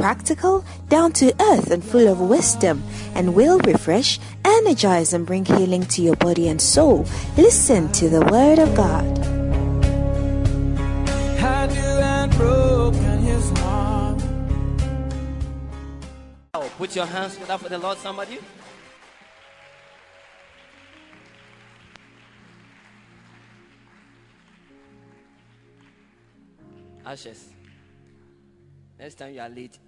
practical, down to earth, and full of wisdom, and will refresh, energize, and bring healing to your body and soul. Listen to the Word of God. Had you and broken his heart. Oh, put your hands together for the Lord, somebody. Ashes. Next time you are late,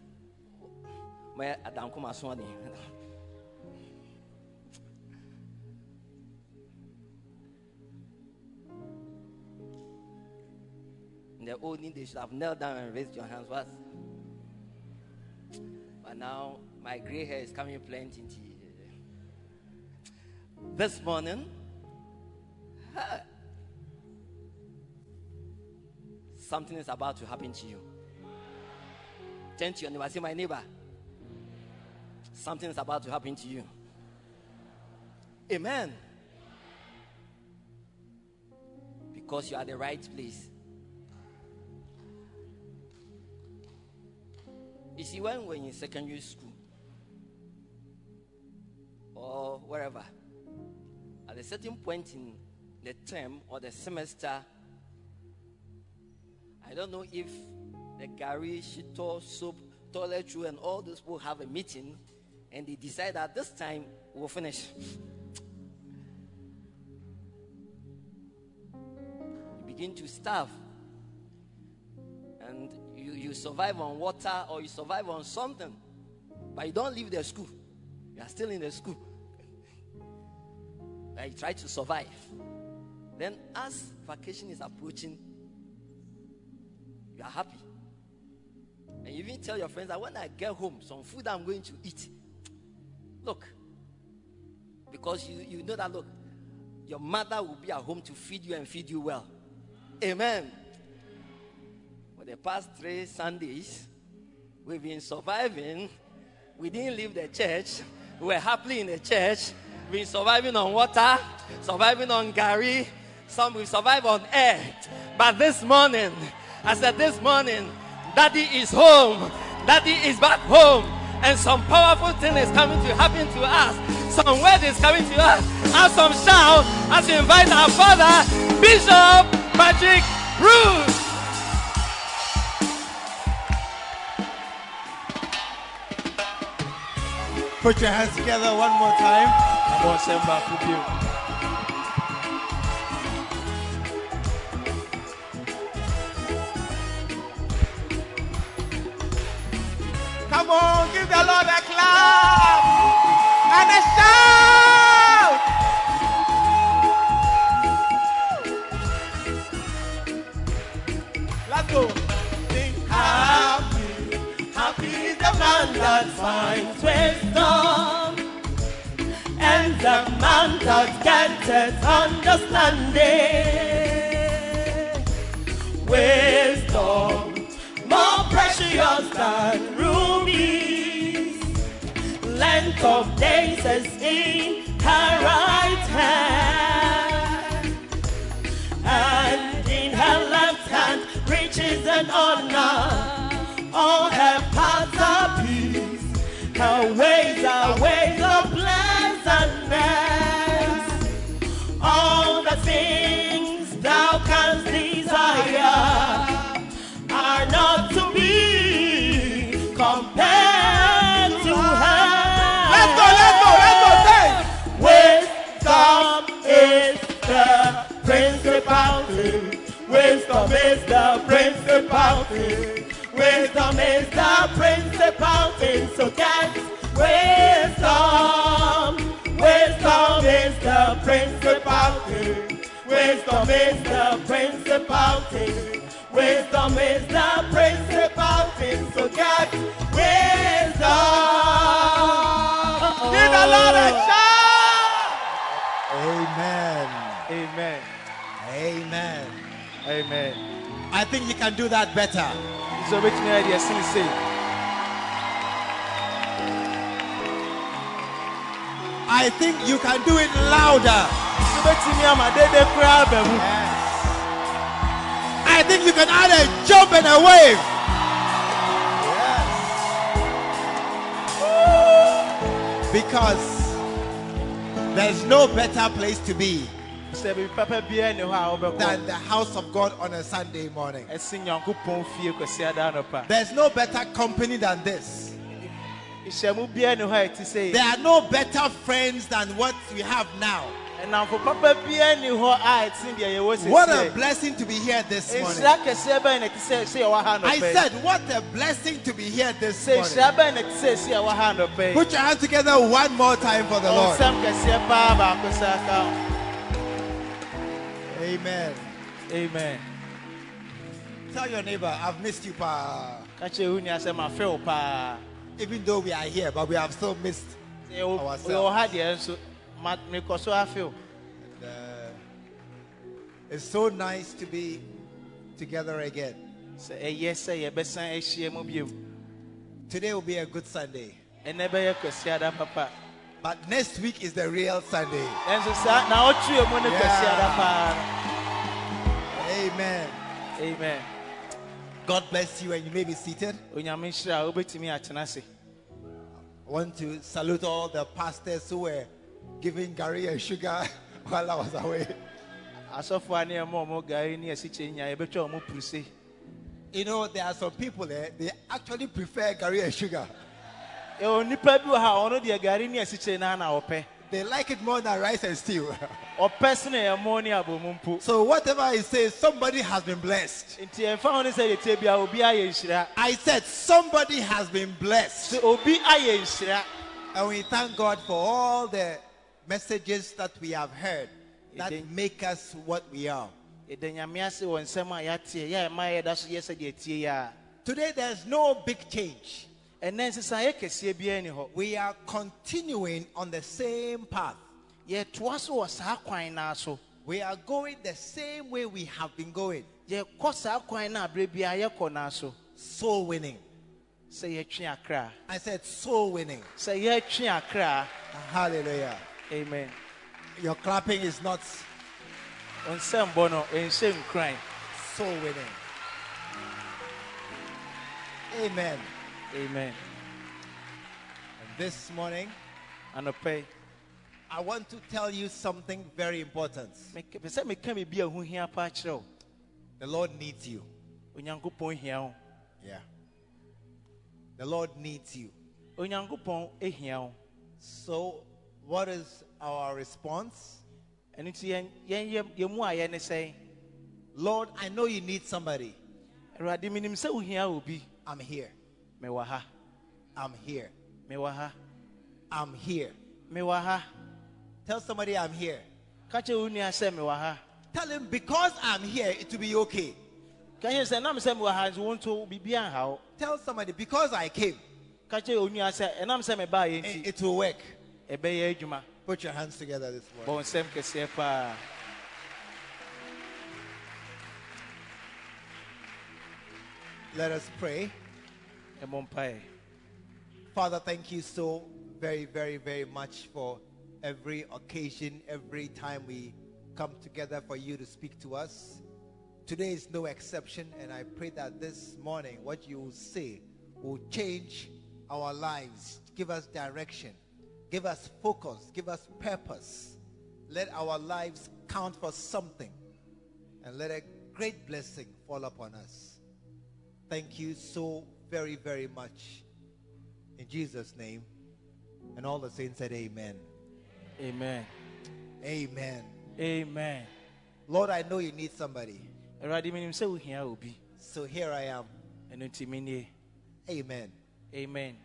my Adam come as one. In the days, you should have knelt down and raised your hands. What? But now my gray hair is coming plenty. This morning, something is about to happen to you. Turn to your neighbor. Say, my neighbor, something is about to happen to you. Amen. Because you are the right place. You see, when we're in secondary school or wherever, at a certain point in the term or the semester, I don't know if the gari, Shito, Soap, Toilet Roll, and all those people have a meeting and they decide that this time we'll finish. You begin to starve and you, you survive on water or you survive on something, but you don't leave the school. You are still in the school. But you try to survive. Then, as vacation is approaching, you are happy. And you even tell your friends that when I get home, some food I'm going to eat. Look, because you, you know that, look, your mother will be at home to feed you and feed you well. Amen. For the past three Sundays, we've been surviving. We didn't leave the church. We were happily in the church. We've been surviving on water, surviving on gari. Some we survive on air. But this morning, I said, this morning, Daddy is home. Daddy is back home. And some powerful thing is coming to happen to us. Some word is coming to us. And some shout as we invite our father, Bishop Patrick Bruce. Put your hands together one more time. On, give the Lord a clap and a shout. Let's go. Sing happy, happy is the man that finds wisdom, and the man that getteth understanding. Wisdom more precious than rubies. Length of days is in her right hand, and in her left hand riches and honor. All her paths are peace, her ways are ways of pleasantness. principal thing. Wisdom is the principal thing. Wisdom is the principal thing. So get wisdom. Wisdom is the principal thing. Wisdom is the principal thing. Wisdom is the principal thing. So get wisdom. Give the Lord a shout. Amen. Amen. Amen. Amen. I think you can do that better. Ayɛ deɛ ɛsen sei. I think you can do it louder. So obetumi ama dede koraa aba mu. I think you can add a jump and a wave. Because there's no better place to be Sɛ biribi papa biara ni hɔ a wobɛkɔ. than the house of God on a Sunday morning. Ɛsi Nyankopɔn fie kwasi ada anɔpa. There's no better company than this. Nhyiamu biara ni hɔ a ɛte sɛ There are no better friends than what we have now. ɛnamfo papa biara ni hɔ a ɛte deɛ yɛwɔ sisi. What a blessing to be here this morning. Nhyira kɛseɛ bɛn na ɛte sɛ sɛ yɛwɔ ha I said, what a blessing to be here this morning. nhyira bɛn na ɛte sɛ sɛ yɛwɔ ha anɔpa yi. Put your hands together one more time for the Lord. Amen. Amen. Tell your neighbor, I've missed you, pa. Ka kyerɛ wo nua sɛ mafe wo paa. Even though we are here, but we have still missed. Ourselves. yɛwɔ ha deɛ nso ma so afe wo. And, uh, it's so nice to be together again. Sɛ ɛyɛ sɛ yɛbɛsan ahyia mu bio. Today will be a good Sunday, Ɛnɛ bɛyɛ kwasi ada papa. but next week is the real Sunday. Ɛnso saa na ɔtwe mu ne kwasi Yeah. Amen. Amen. God bless you, and you may be seated. Onyame nhyira a wobɛtumi atena ase. I want to salute all the pastors who were giving gari and sugar while I was away. Asɔfo a ne ɛma ɔmo gari ne asikyire nya yɛbɛtwa ɔmo puruse. You know, there are some people there, they actually prefer gari and sugar. They like it more than rice and stew. Ɔpɛ sene ɛmo ne abomu so, whatever I say, somebody has been blessed. Nti ɛmfa ho ne sɛ yɛtie bia obi ayɛ. I said, somebody has been blessed. Sɛ obi ayɛ. And we thank God for all the messages that we have heard that make us what we are. Yɛda nyame ase wɔ nsɛm a yɛateɛ yɛ a ɛma yɛda so yɛ sɛ deɛ tie yɛ a. Today, there's no big change. Ɛnɛ nsesa yɛ kɛseɛ biara ni hɔ. We are continuing on the same path. Yɛtoa so wɔ saa kwan naa so. We are going the same way we have been going. Yɛkɔ saa kwan na abere biara yɛkɔ naa so. Soul winning. Akra. I said soul winning. Akra. Hallelujah. Amen. Your clapping is not Nsɛm bɔ no ɛnhyɛ nkuran. soul winning. Amen. Amen. And this morning, Anɔpɛ I want to tell you something very important. meka- pɛ sɛ meka biribi a ho hia paa kyerɛ wo. The Lord needs you. Onyankopɔn hia wo. Yeah. The Lord needs you. Onyankopɔn ehia wo. So, what is our response? Ɛno nti yɛn yɛn yɛ mu a yɛ ne sɛn. Lord, I know you need somebody. Awurade minim sɛ wohia obi. I'm here. Mewɔ ha. I'm here. Mewɔ ha. I'm here. Mewɔ ha. Tell somebody I'm here. Ka kyerɛ wo nua sɛ mewɔ ha. Tell him because I'm here, it will be okay. Ka kyerɛ sɛ nam sɛ mewɔ ha wo nso biribi anha wo. Tell somebody because I came, Ka kyerɛ wo nua sɛ ɛnam sɛ mebaa yɛ it, nti it will work. ɛbɛyɛ adwuma. Put your hands together this morning. Bɔ nsɛm kɛseɛ paa. Let us pray. Father, thank you so very, very, very much for every occasion, every time we come together for you to speak to us. Today is no exception, and I pray that this morning what you will say will change our lives, give us direction, give us focus, give us purpose. Let our lives count for something, and let a great blessing fall upon us. Thank you so very, very much. In Jesus' name. And all the saints said, Amen. Amen. Amen. Amen. Lord, I know you need somebody. Awurade minim sɛ wohia obi. So here I am. Ɛno nti menie. Amen. Amen.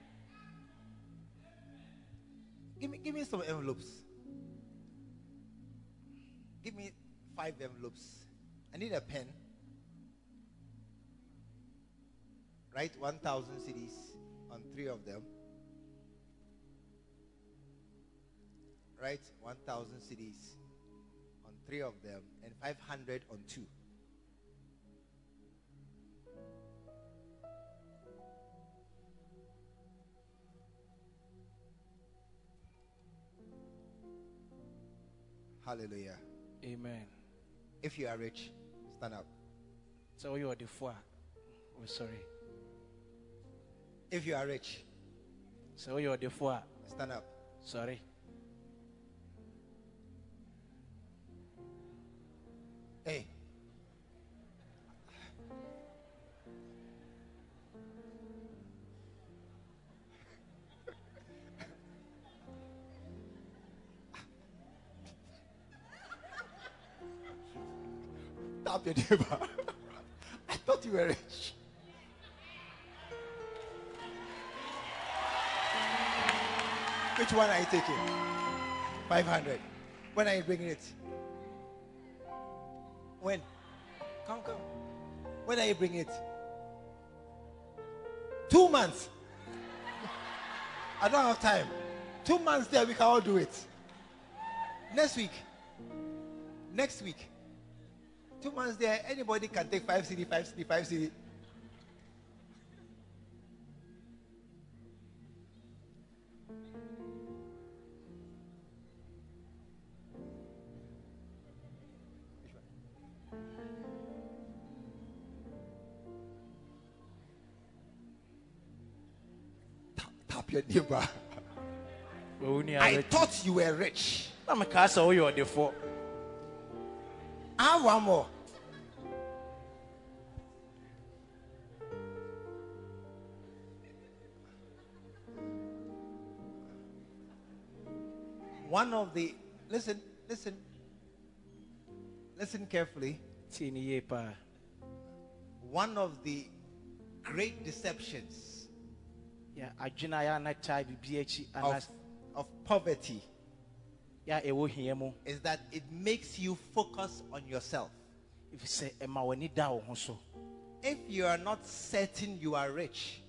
Give me, give me some envelopes. Give me five envelopes. I need a pen. Write 1,000 CDs on three of them. Write 1,000 CDs on three of them, and 500 on two. Hallelujah. amen If you are rich, stand up. sɛ woyɛ ɔdefo a oh, sorry If you are rich, so you're the a stand up. sorry Hey. Tap your neighbor. I thought you were rich. Which one are you taking? 500. When are you bringing it? When? Come, come. When are you bringing it? Two months. I don't have time. Two months there, we can all do it. Next week. Next week. Two months there, anybody can take five CD, five CD, five CD. I thought you were rich. I'm na mekaa sɛ woyɛ ɔdefo ah, I want more. One of the listen, listen, listen carefully. One of the great deceptions yɛ adwene a yɛ ana taa biribi akyi ana of, poverty. Ɛwɔ mu. Is that it makes you focus on yourself. ɛfiri sɛ ɛma w'ani da wo so If you are not certain you are rich,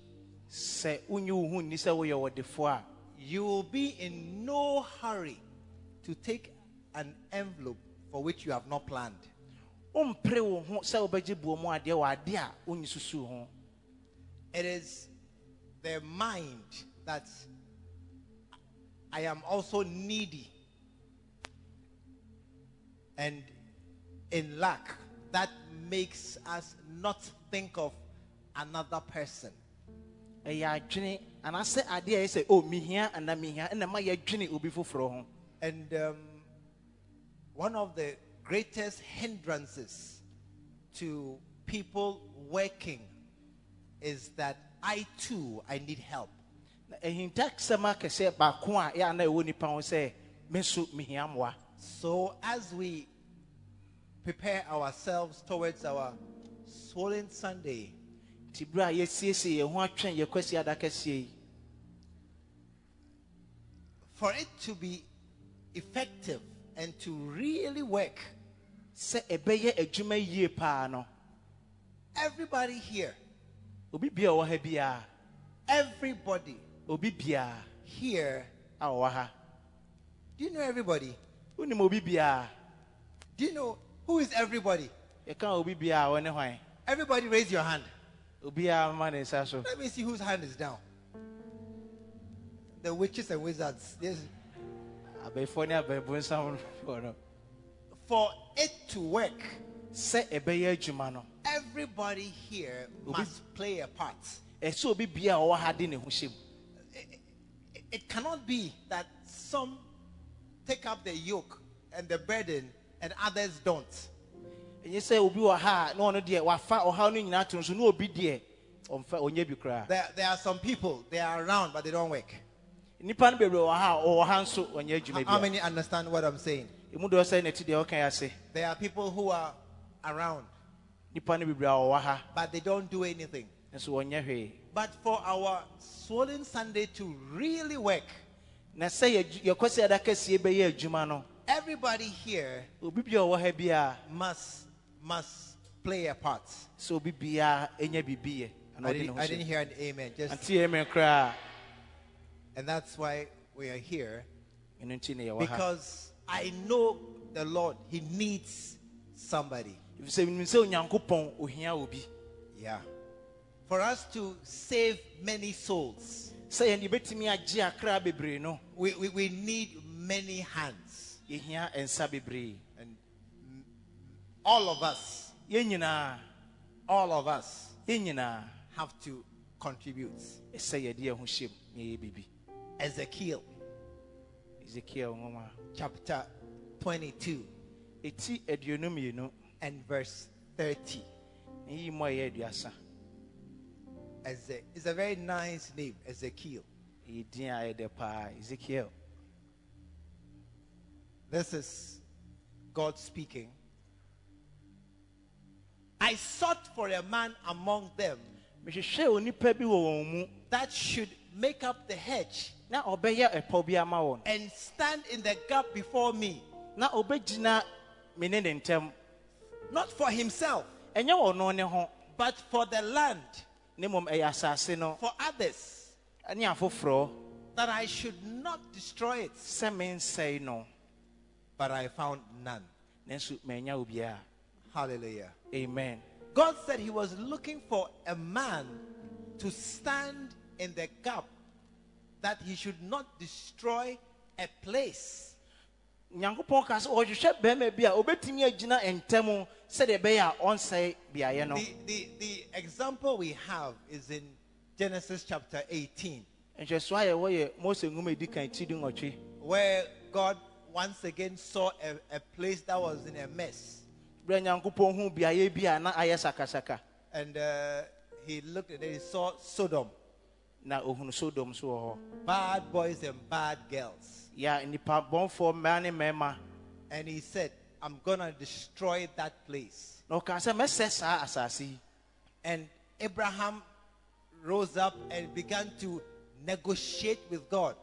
wo ho nni sɛ woyɛ ɔdefo a you will be in no hurry to take an envelope for which you have not planned. wompere wo ho sɛ wobɛgye buo mu adeɛ wɔ ade a wonyi susuu ho. It is the mind that I am also needy and in lack that makes us not think of another person. ɛyɛ adwene anaasɛ adeɛ a ɛyɛ sɛ o mihia anaa mihia ɛna ma yɛadwene obi foforɔ ho And um, one of the greatest hindrances to people working is that I too I need help. na ahintasɛm baako a yɛ ana ɛwɔ nipa ho sɛ me nso mihia mmoa So as we prepare ourselves towards our swollen Sunday, nti berɛ a yɛsiesie yɛn ho atwɛn yɛkwasi adakɛseɛ yi for it to be effective and to really work, sɛ ɛbɛyɛ adwuma yie paa no everybody here, obi bia ɔwɔ ha biara everybody obi biara here, a ɔwɔ ha do you know everybody? wonim obi biara Do you know who is everybody? yɛka obi biara ɔne hwan Everybody raise your hand. obiara ma ne nsa so Let me see whose hand is down. The witches and wizards. Yes. abɛɛfoɔ ne abɛɛbonsam no no For it to work, sɛ ɛbɛyɛ adwuma no everybody here must play a part. ɛsɛ obi bia a ɔwɔ ha de ne ho hyɛ mu It- It cannot be that some take up the yoke and the burden and others don't. ɛnyɛ sɛ obi wɔ ha a na ɔno deɛ wafa ɔhaw no nyinaa to no so na obi deɛ ɔmfa ɔnyɛ bi koraa There, there are some people, they are around, but they don't work. nnipa no bebree wɔ ha a ɔwɔ ha nso ɔnyɛ How, how many understand what I'm saying? ɛmu deɛ ɔsɛ nɛti deɛ ɔka yɛ ase There are people who are around, but they don't do anything. nso wɔnyɛ hwee But for our swollen Sunday to really work, na sɛ yɛ- yɛkɔsi adakasie bɛyɛ adwuma no everybody here obi bia a ɔwɔ ha biara must must play a part. So obi biara ɛnya biribi I didn't, I didn't hear an amen. Just ɛmɛ koraa and that's why we are here ɛno nti ne yɛwɔ ha because I know the Lord, He needs somebody. Ɛfiri sɛ menim sɛ onyankopɔn ohia obi Yeah. For us to save many souls, sɛ yɛne yɛbɛtumi agye akra bebree no we, we, we need many hands. yɛhia nsa bebree And all of us, yɛn nyinaa all of us yɛn nyinaa have to contribute. ɛsɛ yɛde yɛn ho hyɛm na yɛyɛ biribi Ezekiel ezekiel nwoma chapter 22 ɛti aduonu mmienu and verse 30. na a ɛyɛ aduasa Eze- It's a very nice name, Ezekiel. ɛyɛ din a ɛyɛ dɛ paa ezekiel This is God speaking. I sought for a man among them mehwehwɛ onipa bi wɔ wɔn mu that should make up the hedge na ɔbɛyɛ ɛpɔ ama wɔn and stand in the gap before me, not for himself, ɛnyɛ ɔno ne ho but for the land, ne mmom ɛyɛ asase no for others, afoforɔ that I should not destroy it. sɛ mensɛe no But I found none. nanso manya obiara Hallelujah. amen God said he was looking for a man to stand in the gap that he should not destroy a place. nyankopɔn ka sɛ ɔhwehwɛ bɛrima bi a obɛtumi agyina ntam sɛdeɛ ɛbɛyɛ a ɔnsɛe beaeɛ The, the, the example we have is in Genesis chapter 18, nhwɛsoɔ a yɛwɔ yɛ mose nwoma a ɛdi kan ti di nwɔtwe where God once again saw a, a place that was in a mess. berɛ a nyankopɔn hu beaeɛ bi a na ayɛ sakasaka And uh, he looked and he saw Sodom, sodom so bad boys and bad girls. Yeah, a nnipa bɔnfoɔ mmaa ne And he said, I'm to destroy that place. na ɔkaa sɛ mɛsɛ saa asase And Abraham rose up and began to negotiate with God.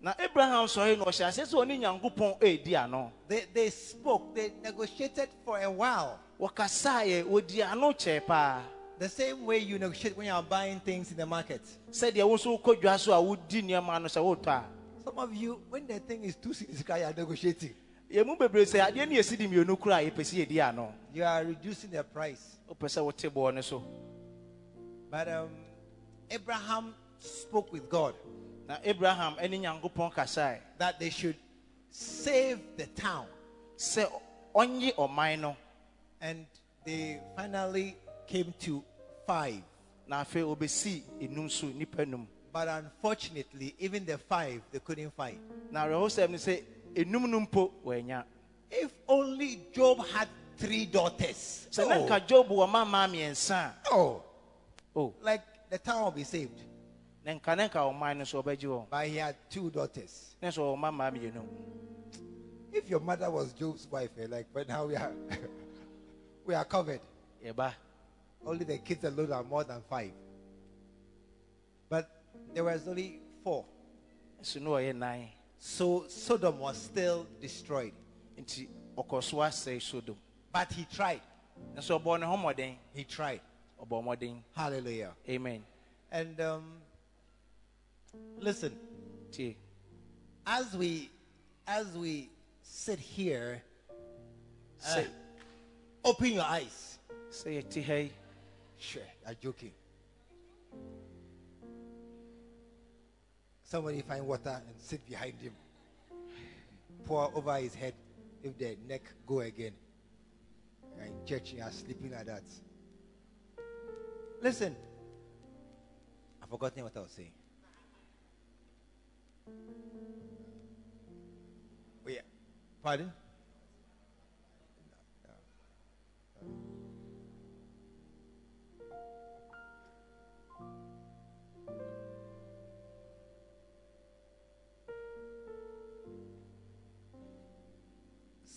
na abraham sɔre na ɔhyɛ ase sɛ ɔne nyankopɔn ɛredi They, they spoke, they negotiated for a while. wɔkasaeɛ wɔdi ano kyɛɛ paa The same way you negotiate when you are buying things in the market. sɛdeɛ wo nso wokɔ dwa so a wodi nneɛma no sɛ wotɔ a Some of you, when the thing is too significant, you are negotiating. Yɛn bebree sɛ adeɛ no yɛsi di mmienu kora a yɛpɛ sɛ yɛdi ano You are reducing the price. wopɛ sɛ wote boɔ no so But um, Abraham spoke with God na abraham ne nyankopɔn kasae that they should save the town. sɛ ɔnye ɔman no And they finally came to five. na afei obɛsii enum so nnipa num But unfortunately, even the five, they couldn't find. na awerɛhosɛm no sɛ enum no mpo wɔanya If only Job had three daughters. sɛ na nka job wɔ ma maa mmiɛnsa a oh, like the town will be saved. na nka ne nka ɔman so ɔbɛgye wɔn But he had two daughters. ne so ɔma maa mmienu If your mother was Job's wife, eh, like, but now we are, we are covered. yɛba Only the kids alone are more than five. But there was only four. so ne ɔyɛ nan So Sodom was still destroyed. nti so asɛe sodom But he tried. nso ɔbɔ ne He tried. ɔbɔ mmɔden Hallelujah. amen And um, listen, as we as we sit here, uh, open your eyes. Say it, ha yi Sure, you're joking. Somebody find water and sit behind him. Pour over his head if the neck go again. You're in church, you are sleeping like that. Listen. I've forgotten what I was saying. Oh, yeah. Pardon?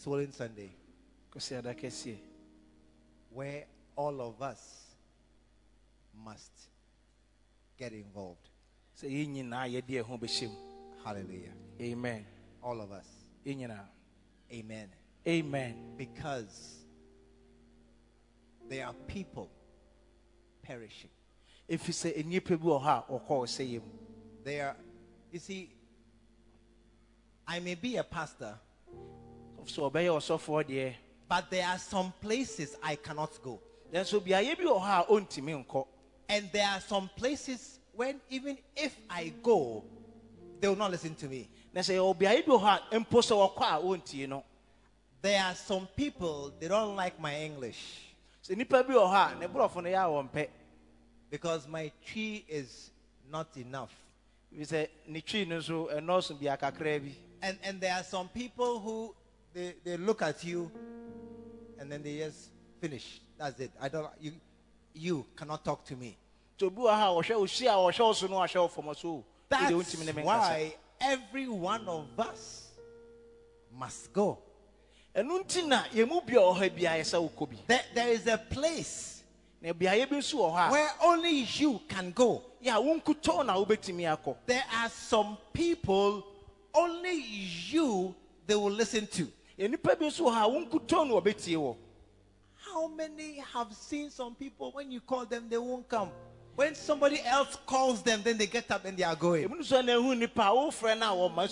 Swollen Sunday, kɔsi ada kɛseɛ where all of us must get involved. sɛ yɛn nyinaa yɛde yɛn ho Hallelujah. amen All of us. Amen. amen Because there are people perishing. If you say bi wɔ hɔ a ɔkɔɔ sɛ yɛ mu They are, you see, I may be a pastor, sɛ ɔbɛyɛ ɔsɔfoɔ deɛ but there are some places I cannot go. nanso beaeɛ bi wɔ hɔ a ɔntumi nkɔ And there are some places when even if I go, they will not listen to me. na say yɛwɔ beaeɛ bi wɔ hɔ a mpo sɛ wɔkɔ a ɔntie There are some people they don't like my English So nnipa bi wɔ hɔ a ne borɔfo no yɛ a wɔmpɛ because my Twi is not enough. bi sɛ ne twi no ɛnɔɔso bia kakraa bi And and there are some people who they, they look at you and then they just finish. That's it. I don't you you cannot talk to me. nti obi wɔ hɔ a wɔhwɛ ohyia a wɔhwɛ wo so no wahyɛ wo fam so o That's wode wontumi ne me nkasa why every one of us must go. ɛno nti na yɛmu bia wɔ hɔ biara sɛ wokɔ bi There, there is a place na beaeɛ bi nso wɔ hɔ a where only you can go. yɛ a wonkutɔ na wobɛtumi akɔ There are some people only you they will listen to. Nnipa bi nso wɔ hɔ a wonkutɔ na wɔbɛtie wɔ How many have seen some people when you call them they won't come? When somebody else calls them, then they get up and they are going. so na ɛhu nnipa a wofrɛ no a wɔma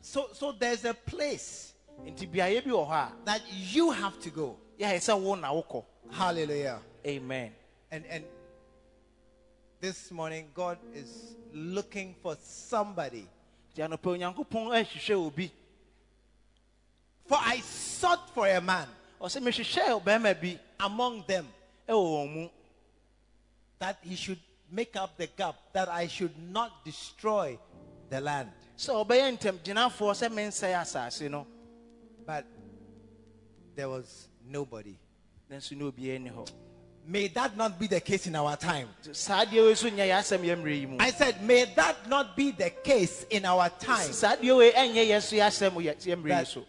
so a there's a place nti beaeɛ bi wɔ hɔ a that you have to go. wo na wokɔ Hallelujah. amen And and this morning God is looking for somebody. nti anɔpa onyankopɔn ahwehwɛ obi For I sought for a man ɔsɛ mehwehwɛ ɔbarima bi among them ɛwɔ wɔn mu that he should make up the gap, that I should not destroy the land. sɛ ɔbɛyɛ ntɛmgyinafoɔ sɛ mensɛe asase no But there was nobody. nanso ne obiara ni hɔ May that not be the case in our time. saa deɛ wei so nyɛ yɛ asɛm yɛ mmerɛ yi mu I said, may that not be the case in our time. saa deɛ wei ɛnyɛ yɛ so yɛ asɛm yɛ yɛ mmerɛ yi That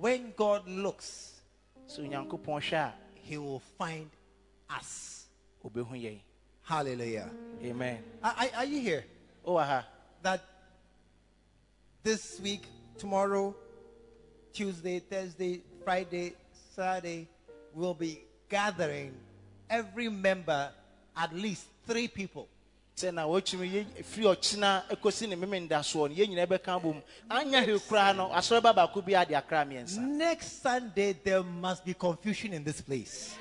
when God looks, onyankopɔn he will find us. Hallelujah. amen Are, are- are you here? wowɔ ha That this week, tomorrow, Tuesday, Thursday, Friday, Saturday, we'll be gathering every member, at least three people. Sɛ na wɔatumi yɛ firi ɔkyena ɛkɔsi ne memendasoɔ no yɛn nyinaa bɛka bom anya hwee koraa no asɔre ba baako bi ade akra mmiɛnsa Next Sunday, there must be confusion in this place.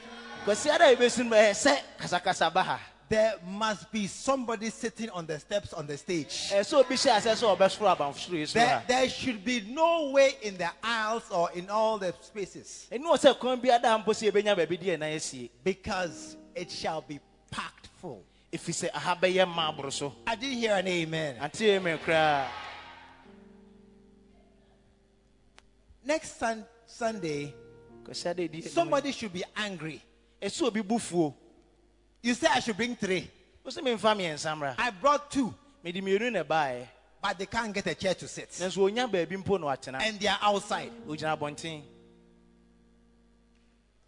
kwasi ada yɛbɛsi no ɛyɛ sɛ kasakasa ba ha There must be somebody sitting on the steps on the stage. ɛɛ sɛ obi hyɛ asɛ sɛ ɔbɛsoro abansoro yi so There, there should be no way in the aisles or in all the spaces. Ɛni wɔ sɛ kwan bi ada mpo sɛ yɛbɛnya baabi di ɛnan asie because it shall be packed full. Ɛfiri sɛ aha bɛyɛ ma aboro so I didn't hear an amen. ante amen cry. Next sun, Sunday, kwasi ada edi somebody should be angry. ɛsɛ obi bufuo You say I should bring three. wosɛ memfa mmiɛnsa mmra I brought two, mede mmienu na ɛbaeɛ but they can't get a chair to sit. nanso onya baabi mpo na watena And they are outside.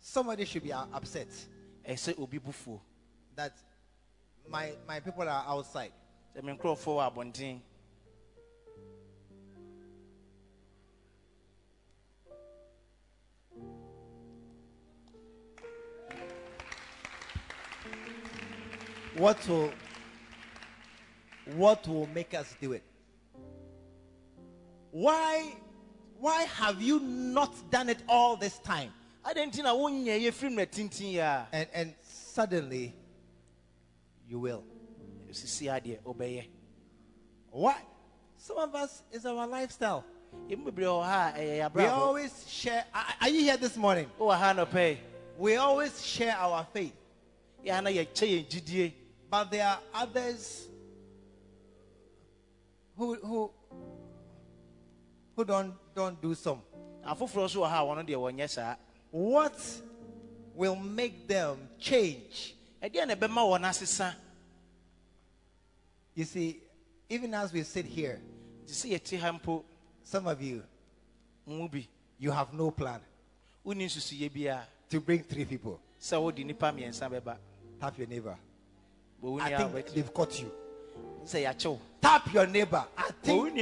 Somebody should be uh, upset ɛsɛ obi bufuo that my, my people are outside. sɛ me nkurɔfoɔ wɔ abɔnten What will what will make us do it? Why why have you not done it all this time? adɛn nti na wonyɛ yɛ firi mmerɛ tintin yi a And and suddenly you will. sisi adeɛ obey. What? Some of us is our lifestyle. yɛmu bebree wɔ ha a ɛyɛ We eh, eh, eh, always share. Are you here this morning? Oh, ha We always share our faith, yɛa na yɛkyɛ yɛn gyidie but there are others who who who don't don't do some. afoforɔ nso wɔ ha a wɔno deɛ What will make them change? Ɛdeɛ na ɛbɛma wɔn asesa You see, even as we sit here, te sɛ yɛte ha mpo some of you you have no plan wonni nsusuyɛ biara to bring three people. sɛ wode nnipa mmiɛnsa bɛba Tap your neighbor. I think they've caught you. yɛakyew Tap your neighbor. I think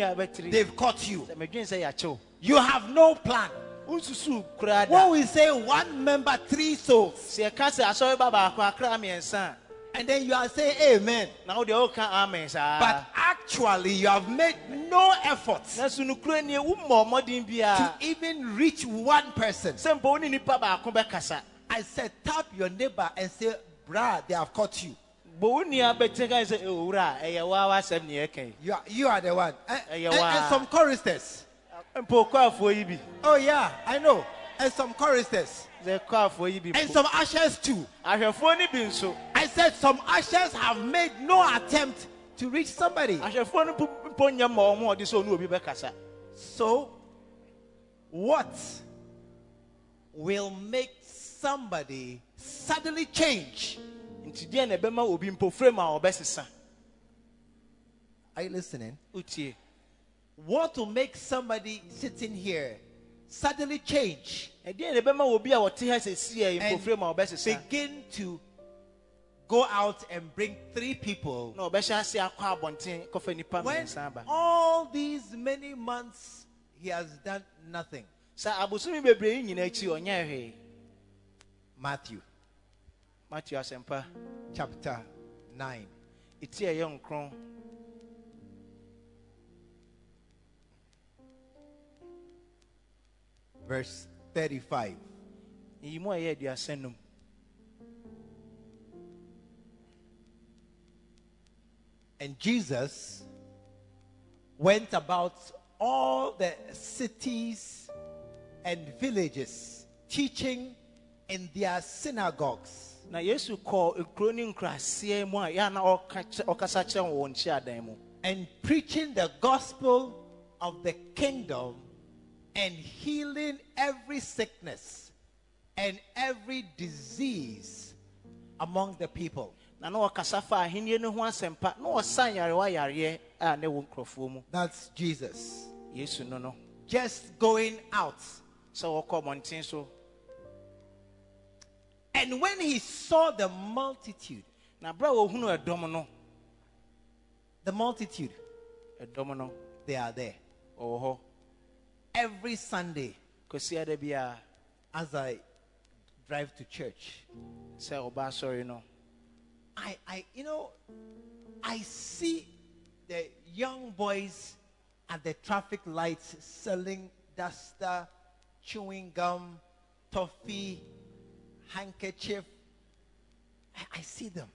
they've caught you. sɛ medwene sɛ yɛakyew You have no plan. Wonsusu koraa When we say one member, three souls, sɛ yɛka sɛ asɔre ba baako akra mmiɛnsa and then you are saying amen. na wode woka amen saa But actually you have made no effort nanso nokura nie wommɔ mmɔden to even reach one person. sɛ mpa wo ne nnipa baako bɛkasa I said, tap your neighbor and say, Brah, they have caught you. bɔ wo nua bɛtɛ ka sɛ "Eh, owura a ɛyɛ waa w'asɛm ne You are, you are the one. And, and- and some choristers. Oh, yeah, I know. And some choristers. sɛ kɔafoɔ yi bi And some ushers too. ahwɛfoɔ no bi nso I said, some ushers have made no attempt to reach somebody. ahwɛfoɔ no mpo- mpo nyɛ ma ɔmo ɔde sɛ ɔne obi bɛkasa So, what will make somebody suddenly change? nti deɛ na ɛbɛma obi mpo frame a ɔbɛsesa Are you listening? What will make somebody sitting here suddenly change ɛdeɛ na ɛbɛma obi a wɔte ha sɛsie yi mpo and frame a ɔbɛsesa begin to go out and bring three people. Na ɔbɛhyɛ ase akɔ abɔnten kɔfa nnipa when all these many months he has done nothing? sɛ abosome bebree yi nyinaa akyi ɔnyɛ hwee Matthew. Matthew asɛmpa chapter 9. ɛti a verse 35. yi mu a ɛyɛ aduasa num And Jesus went about all the cities and villages, teaching in their synagogues. Na yesu kɔɔ nkuro ne nkuraseɛ mu a yɛa na ɔka kyɛ- ɔkasa kyerɛ wɔn wɔ nhyiadan mu. And preaching the gospel of the kingdom and healing every sickness and every disease among the people. na na ɔkasa fa ahenni no ho asɛmpa na ɔsa nyarewa yareɛ a ne wɔ nkurɔfoɔ That's Jesus. yesu no no Just going out. sɛ wɔkɔ mmɔnten so And when he saw the multitude, na berɛ a wɔhunu ɛdɔm no the multitude, ɛdɔm no they are there. hɔ Every Sunday, kɔsi ada biara as I drive to church, asɔre no I, I, you know, I see the young boys at the traffic lights selling duster, chewing gum, toffee, handkerchief. I, I see them.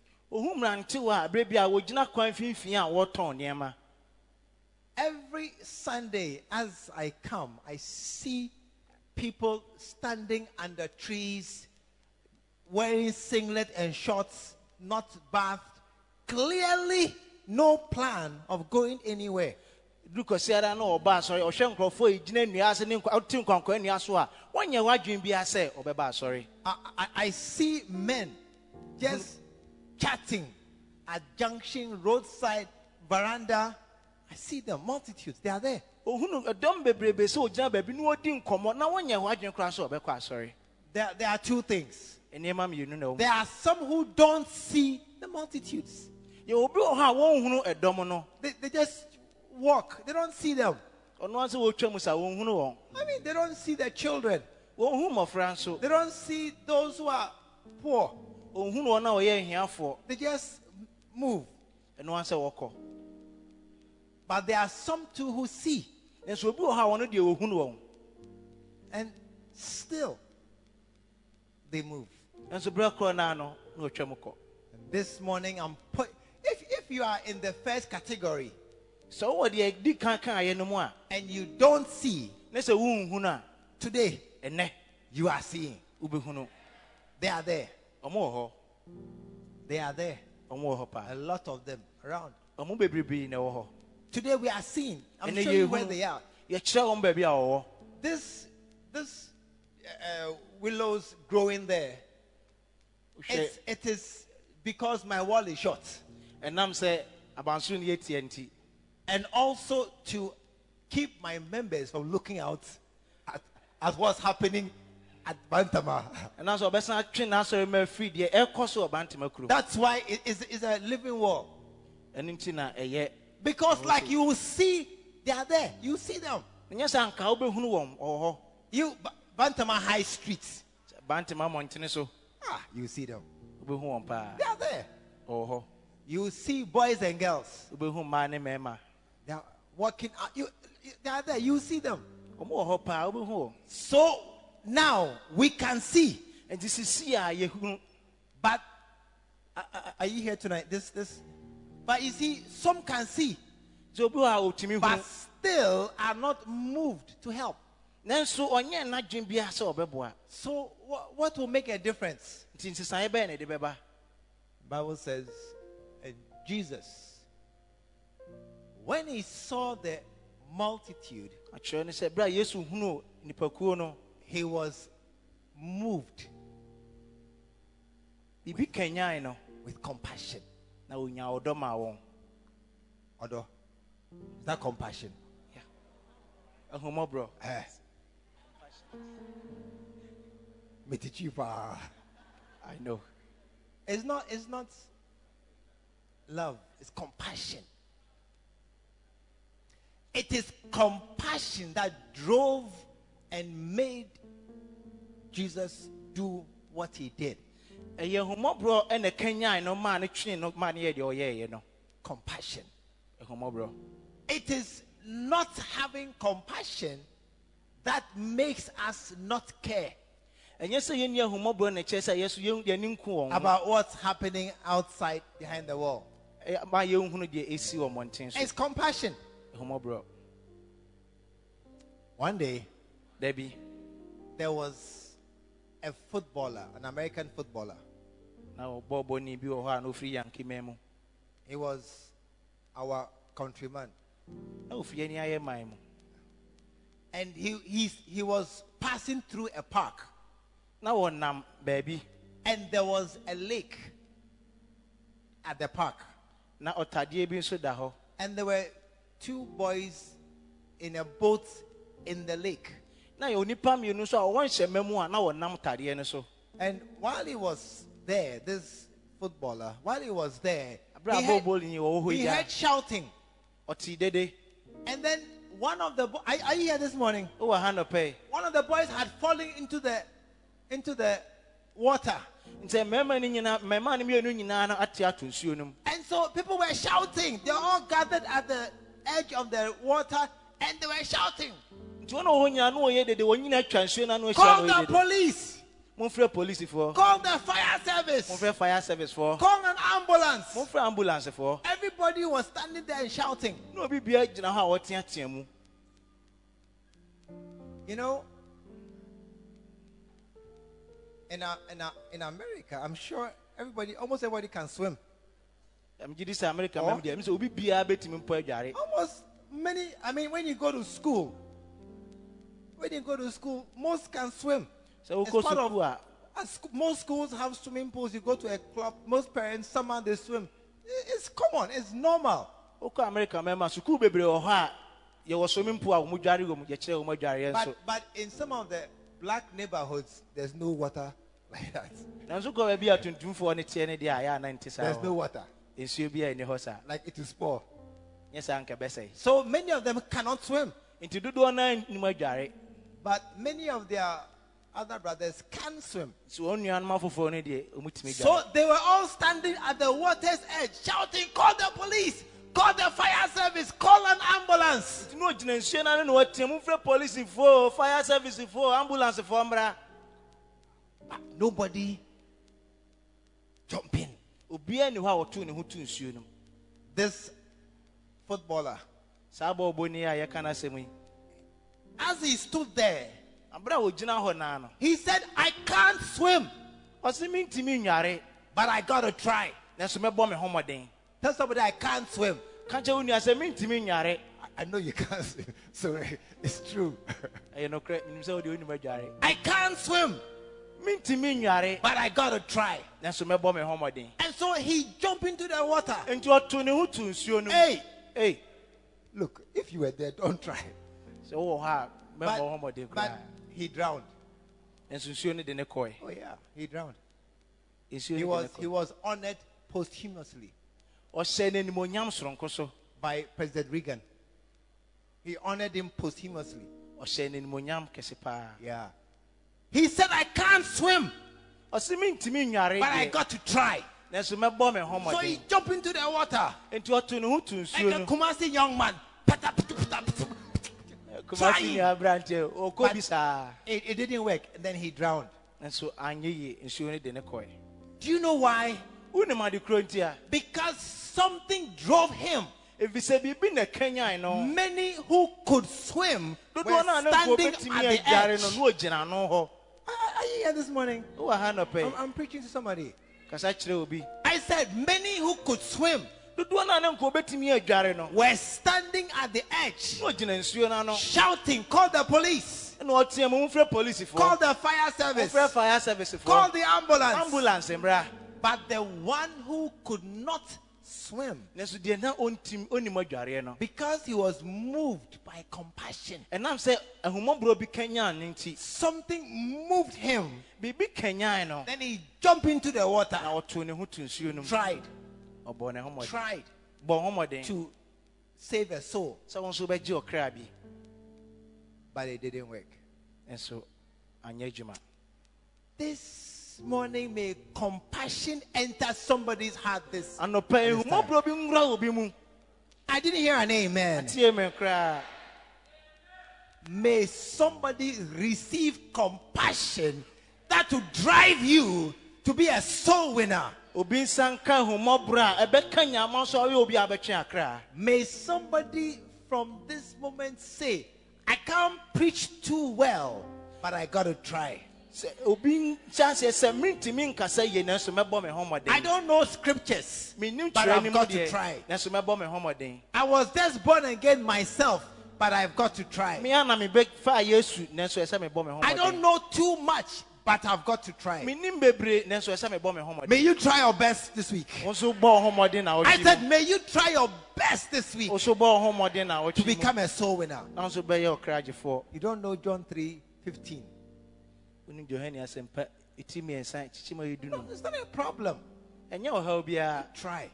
Every Sunday, as I come, I see people standing under trees, wearing singlet and shorts, not bathed. Clearly, no plan of going anywhere. duru kɔsi ara na ɔba asɔre ɔhwɛ nkurɔfoɔ yi gyina nnua ase ne ɔte nkwankwa nnua so a wɔnyɛ w'adwene biara sɛ ɔbɛba asɔre I see men just chatting at junction, roadside, veranda. I see them, multitudes. They are there. ohunu eh, ɛdɔm bebrebe sɛ ogyina baabi na wɔdi nkɔmmɔ na wɔnyɛ w'adwene koraa sɛ ɔbɛkɔ asɔre There, there are two things. nneɛma mmienu na wɔm There are some who don't see the multitudes. yɛ obi wɔ hɔ a wɔnhunu ɛdɔm no They, they just walk. They don't see them. ɔno ara sɛ wɔtwa mu sa wɔnhunu wɔn I mean, they don't see the children. wɔnhu mmɔfra nso They don't see those who are poor. ɔnhunu wɔn a wɔyɛ ahiafoɔ They just move. But there are some too who see. nso obi wɔ hɔ a wɔn deɛ wɔhunu wɔn And still, they move. nso berɛ korɔ no na wɔtwa mu kɔ And this morning, I'm put. If, if you are in the first category sɛ wowɔ deɛ di kan kan ayɛ no mu a and you don't see, ne sɛ wonhunu today ɛnɛ you are seeing. They are there. ɔmo wɔ hɔ They are there. ɔmo wɔ hɔ paa A lot of them around. Ɔmo bebrebe na ɛwɔ hɔ Today we are seeing. I'm showing you where they are. yɛkyerɛ wɔn baabi a wɔwɔ This, this uh, willows growing there. It's, it is because my wall is short, ɛnam sɛ abansoro no yɛtia nti and also to keep my members from looking out at, at what's happening at Bantama. ɛnam sɛ ɔbɛsan atwe n'asɔre ma afiri deɛ ɛkɔ so wɔ bantama That's why it is a living wall. And na ɛyɛ Because, like you will see, they are there. You see them. ɛnyɛ sɛ anka wobɛhunu wɔn ɔwɔ hɔ You Bantama High Street. Bantama mmɔntene so Ah, you see them. wobɛhu wɔn paa They are there. hɔ you see boys and girls. wobɛhu mmaa ne mmarima They are walking. out. You, they are there. You see them. ɔmo wɔ hɔ paa wobɛhu wɔn So now we can see. nti sisi a yɛhunu But uh, uh, are you here tonight? This, this. But you see, some can see, sɛ obi wɔ a ɔtumi but still are not moved to help. nanso ɔnyɛ n'adwen biara sɛ ɔbɛboa So what, what will make a difference? nti nsesaeɛ bɛyɛ na ɛde Bible says, and Jesus, when he saw the multitude, atwerɛ no sɛ berɛ a yesu hunu nipakuo no he was moved no with compassion. Na onya ɔdɔ maa wɔn Odo, is that compassion? ahomɔborɔ Eh. Metichipa. i know It's not, it's not love, it's compassion. It is compassion that drove and made Jesus do what he did. Ɛyɛ ahomɔborɔ ɛna kanyan no maa ne twene no maa ne yɛ deɛ ɔyɛeɛ no Compassion. ahomɔborɔ It is not having compassion that makes us not care ɛnyɛ sɛ yɛnni ahomɔborɔ na ɛkyerɛ sɛ yɛso yɛn- yɛni nko wɔn about what's happening outside behind the wall. Ɛyɛ- ma yɛnhunu deɛ ɛsi wɔ mmɔnten so It's compassion. ahomɔborɔ One day, dabi there was a footballer, an American footballer. na ɔbɔɔbɔni bi wɔ hɔ a na ofiri He was our countryman. na ofiri ani ayɛ man mu And he, he's, he was passing through a park. na wɔnam baabi And there was a lake at the park. na ɔtadeɛ bi nso And there were two boys in a boat in the lake. Na yɛ onipa mmienu nso a wɔn hyɛ mma a na wɔnam tadeɛ no so And while he was there, this footballer, while he was there, he heard, bɔɔbɔɔni wɔ hɔ he heard shouting. dede And then one of the bo- are, are you here this morning? nɔpɛ One of the boys had fallen into the into the water. nti mmarima no nyinaa mmarima no mmienu nyinaa no ate ato nsuo no mu And so people were shouting. They all gathered at the edge of the water and they were shouting. Nti wɔn a wɔn hɔ nyinaa no wɔyɛ dede wɔn nyinaa atwa nsuo no ano ahyia Call the wɔyɛ dede police. polisifoɔ Call the fire service. momfrɛ fire service foɔ Call an ambulance. momfrɛ ambulance foɔ Everybody was standing there and shouting. na obi bia gyina hɔ a wɔteatea mu You know, in, a, in, a, in America, I'm sure everybody, almost everybody can swim. megye di sɛ amerika Ɔ? mam deɛ me sɛ obi biara bɛtumi mpo adware Almost many, I mean, when you go to school, when you go to school, most can swim. sɛ wokɔ of- sukuu a most schools have swimming pools. You go to a club, most parents, summer, they swim. It's common, it's normal. wokɔ amerika mɛma sukuu bebree wɔ hɔ a yɛwɔ swimming pool a wɔn dware wɔ yɛkyerɛ wɔn adwareɛ nso But, but in some of the black neighborhoods, there's no water like that. nanso kɔ baabi a tuntumfoɔ no teɛ no deɛ a yɛ ana nte saa There's no water. nsuo bi a ɛni hɔ saa Like it is poor. nyɛ saa nka So many of them cannot swim. nti dodoɔ no anim adware But many of their other brothers can swim. nti wɔn nuanom afoforɔ no deɛ ɔmutumi So they were all standing at the water's edge, shouting, Call the police! Call the fire service! Call an ambulance! nti na ɔgyina nsuo no ano na wɔteɛ momfrɛ polisifoɔ fire servicefoɔ ambulancefoɔ mmra But nobody jumping. obiara ni hɔ a wɔtoo ne ho to nsuo This footballer, as he stood there, abere a wɔgyina hɔ he said, I can't swim, ɔse mentumi nnware but I try. mɛbɔ me ho Tell somebody I can't swim. ka kyɛ wo nua sɛ mentumi nnware I- I know you can't swim, so it's true. ɛyɛ nokorɛ menim sɛ wode wonim adware I can't swim, but I gotta try. nanso mɛbɔ me ho mmɔden And so he jumped into the water. enti ɔto ne ho to nsuo no Hey, look, if you were there, don't try. Sɛ wowɔ oh, hɔ a mɛbɔ ho But, but koraa he drowned. nanso nsuo no de ne kɔe Oh yeah, he drowned. nsuo He no de was ne he kɔe was honored posthumously ɔhyɛ n'animonyam soronko so by President Reagan. He honored him posthumously. ɔhyɛ n'animonyam kɛse paa Yeah. He said, I can't swim, ɔse mentumi nnware but I deɛ got to try. nanso mɛbɔ me So he jumped into the water enti ɔto ne ho to nsuo like a no Kumasi young man. Pata, pata, pata, pata. Kumasi trying. nua But- saa It, it didn't work. And then he drowned. nanso anyɛ yie nsuo de ne kɔe Do you know why? wonim ade koro nti a Because something drove him. ɛfiri sɛ biribi na kanyan no Many who could swim were dodoɔ no a na nka standing at the edge. no na ɔgyina ano hɔ Are you here this morning? I'm, I'm preaching to somebody. I said many who could swim dodoɔ no a na nka wɔbɛtumi adware no were standing at the edge, na ɔgyina nsuo no ano. Shouting, "Call the police! na ɔteɛ mu mfrɛ Call the fire service! fire service Call the ambulance!" ambulance But the one who could not swim, nanso deɛ na ɔntim ɔnim adwareɛ no. because he was moved by compassion, ɛnam sɛ ahomɔborɔ bi kanyan ne nti. Something moved him. biribi kanyan no. Then he jumped into the water. na ɔtoo ne ho to nsuo no mu. Tried, tried bɔ ho mmɔden to save a soul, sɛ wo nso wobɛgye ɔkra bi but it didn't work. anyɛ adwuma This morning, may compassion enter somebody's heart. This This time. ahomɔborɔ bi nwura obi I didn't hear an amen. May somebody receive compassion that will drive you to be a soul winner. Obi nsa nka ahomɔborɔ a ɛbɛka nyama so a ɔyɛ obi a bɛtwe akra May somebody from this moment say, I can't preach too well, but I got to try. sɛ obi nhyɛ aseɛ sɛ merentumi nkasa yie nanso mɛbɔ me ho I don't know scriptures, but I've got to try. nanso mɛbɔ me ho mmɔden I was just born again myself, but I've got to try. me ana mebɛfa yesu nanso ɛsɛ mebɔ me ho I don't know too much, but I've got to try. menim bebree nanso ɛsɛ mebɔ me ho mmɔden May you try your best this week. wo nso bɔ wo ho mmɔden na I said, may you try your best this week wo nso bɔ wo ho mmɔden na to become a soul winner. na wo nso bɛyɛ ɔkra agyefoɔ You don't know John 3 15. wonim johane asɛmpa ɛti mmiɛnsa kyikyima yɛdu No, no it's not a problem. biara Try.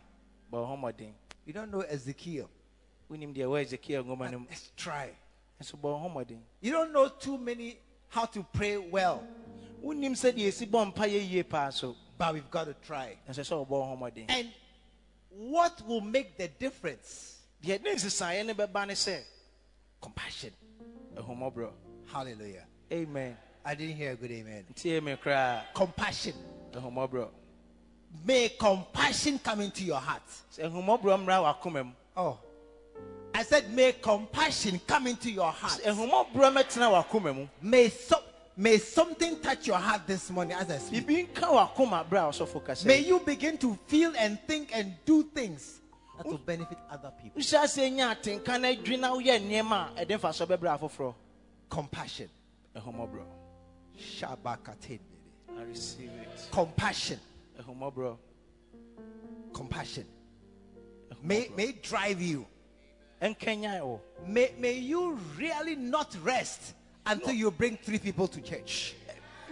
bɔ wo ho mmɔden You don't know Ezekiel. wonim deɛ ezekiel nwoma no mu Let's try. nso bɔ wo ho mmɔden You don't know too many how to pray well, wonim sɛdeɛ ɛsi bɔ mpa yɛ yie paa so but we've got to try. ɛsɛ sɛ wɔbɔ wo ho mmɔden And what will make the difference? deɛ ne nsesaeɛ no bɛba ne sɛ Compassion. Hallelujah. amen I didn't hear a good amen. ntie me koraa Compassion. May compassion come into your heart. sɛ ahomɔborɔ mmra w'akoma mu Oh. I said, may compassion come into your heart. sɛ ahomɔborɔ mɛtena w'akoma mu May, so, may something touch your heart this morning as I speak. biribi nka w'akoma berɛ a ɔsɔfo kasa May you begin to feel and think and do things that will benefit other people. wohyɛ aseɛ nya atenka no adwi na woyɛ nneɛma a ɛde mfa so bɛbrɛ afoforɔ Compassion. I receive it Compassion. Compassion. May, may it drive you. May, may you really not rest until you bring three people to church.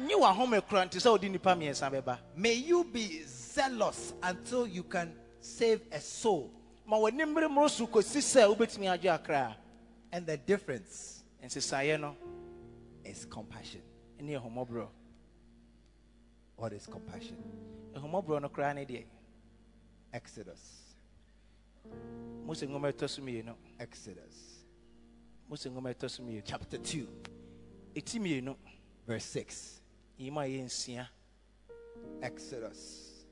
nye w'ahome kora nte sɛ wode nnipa mmiɛnsa bɛba May you be zealous until you can save a soul. ma w'ani mmere mmoro so kɔsi sɛ wobɛtumi And the difference a nsesaeɛ no is compassion. What is compassion? ahomɔborɔ no koraa ne Exodus. mose nwoma ɛtɔ so Exodus. mose nwoma ɛtɔ Chapter 2, ɛti mmienu verse 6. yima a nsia Exodus.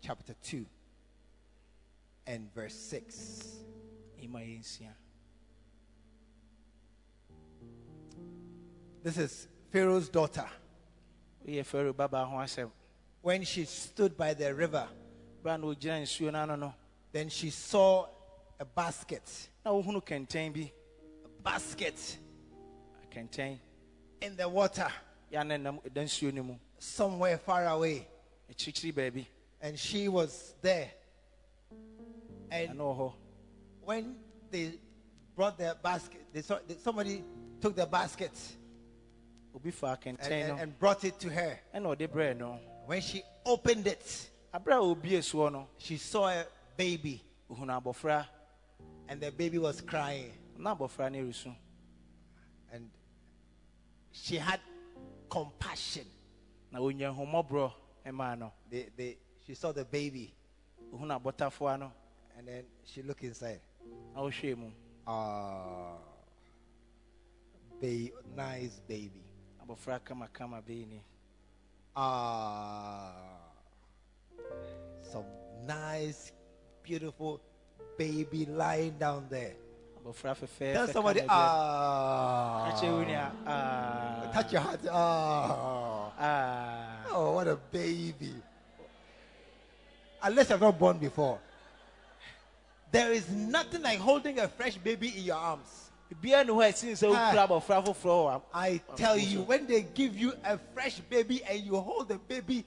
Chapter 2 and verse 6. yima a nsia This is Pharaoh's daughter. woyɛ faro babaa ho asɛm When she stood by the river, berɛ a na nsuo no no then she saw a basket. na wohunu kɛntɛn bi A basket kɛntɛn in the water. Yɛ ana nam ɛda nsuo no mu. Somewhere far away. akyirikyiri baabi. And she was there. And ɛno wɔ hɔ. when they brought the basket, they saw, they, somebody took the basket obi and, kɛntɛn no. and brought it to her. ɛna ɔde brɛɛ no. When she opened it, aberɛ a obie soɔ no she saw a baby, ohunu abɔfra. And the baby was crying. na abɔfra no resu. And she had compassion. na onya homɔborɔ maa no They, they, she saw the baby ohun abɔtafoa no and then she looked inside. ɔhwɛ mu Ah, ba- nice baby. abɔfra kamakama bɛyi ni Ah, some nice, beautiful baby lying down there. Tell somebody, ah, ah, touch your heart. Ah, ah. oh, what a baby. Unless you've not born before. There is nothing like holding a fresh baby in your arms. biribiara ne hɔ a ɛsene sɛ Ah. foforɔ I tell you, when they give you a fresh baby and you hold the baby,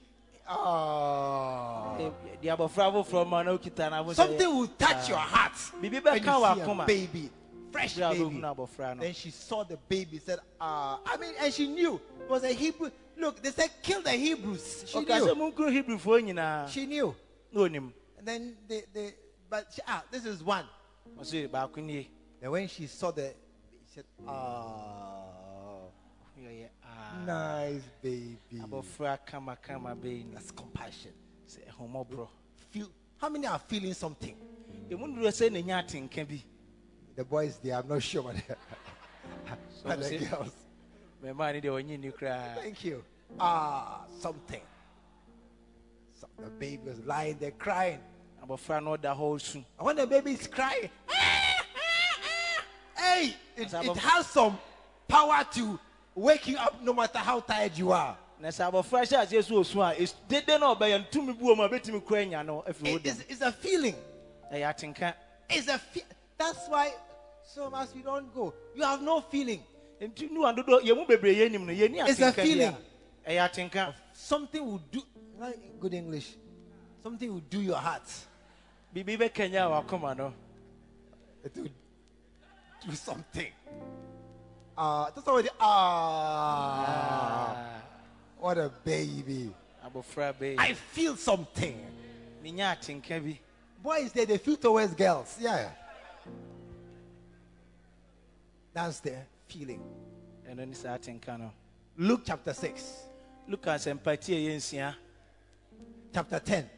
ah, de abɔfra foforɔ ma na wokita no abo sɛ something will touch your heart. biribi When you see a baby, fresh baby. Then she saw the baby, said, ah, I mean, and she knew it was a Hebrew. Look, they said kill the Hebrews. She knew. nyinaa She knew. And then they, they but she, ah, this is one. ɔse baako nie And when she saw the, she said, ah, ah, nice baby. abɔfra kamakama bɛyi ni That's compassion. sɛ ɛhomɔborɔ Feel, how many are feeling something? ɛmu ndurɔ sɛ n'anya atenka bi The boys there, I'm not sure, but, but the say- girls. mɛmaa ne deɛ ɔnye ni Thank you. Ah, something. So the baby was lying there crying. abɔfra no ɔda hɔ su And when the baby is crying, hey, it, it has some power to wake you up no matter how tired you are. na sɛ abɔfra hyɛ aseɛ so osu a es- dede na ɔbɛyɛ ntumi bu mu a bɛtumi no afiri wo It- dam it's, it's a feeling. It's a fe- That's why some as we don't go. You have no feeling. nti nuwa dodo yɛn mu bebree yɛ nim no yɛn ni It's a feeling. Something will do. Like good English. Something will do your heart. biribi bɛkanya a wakoma no It will do something. Ah, uh, somebody. Ah, what a baby. I feel something. ne nya atenka bi Boys, they, they feel towards girls. Yeah. That's the feeling. saa atenka no Luke chapter 6, luka asɛmpa ti a ɛyɛ chapter 10.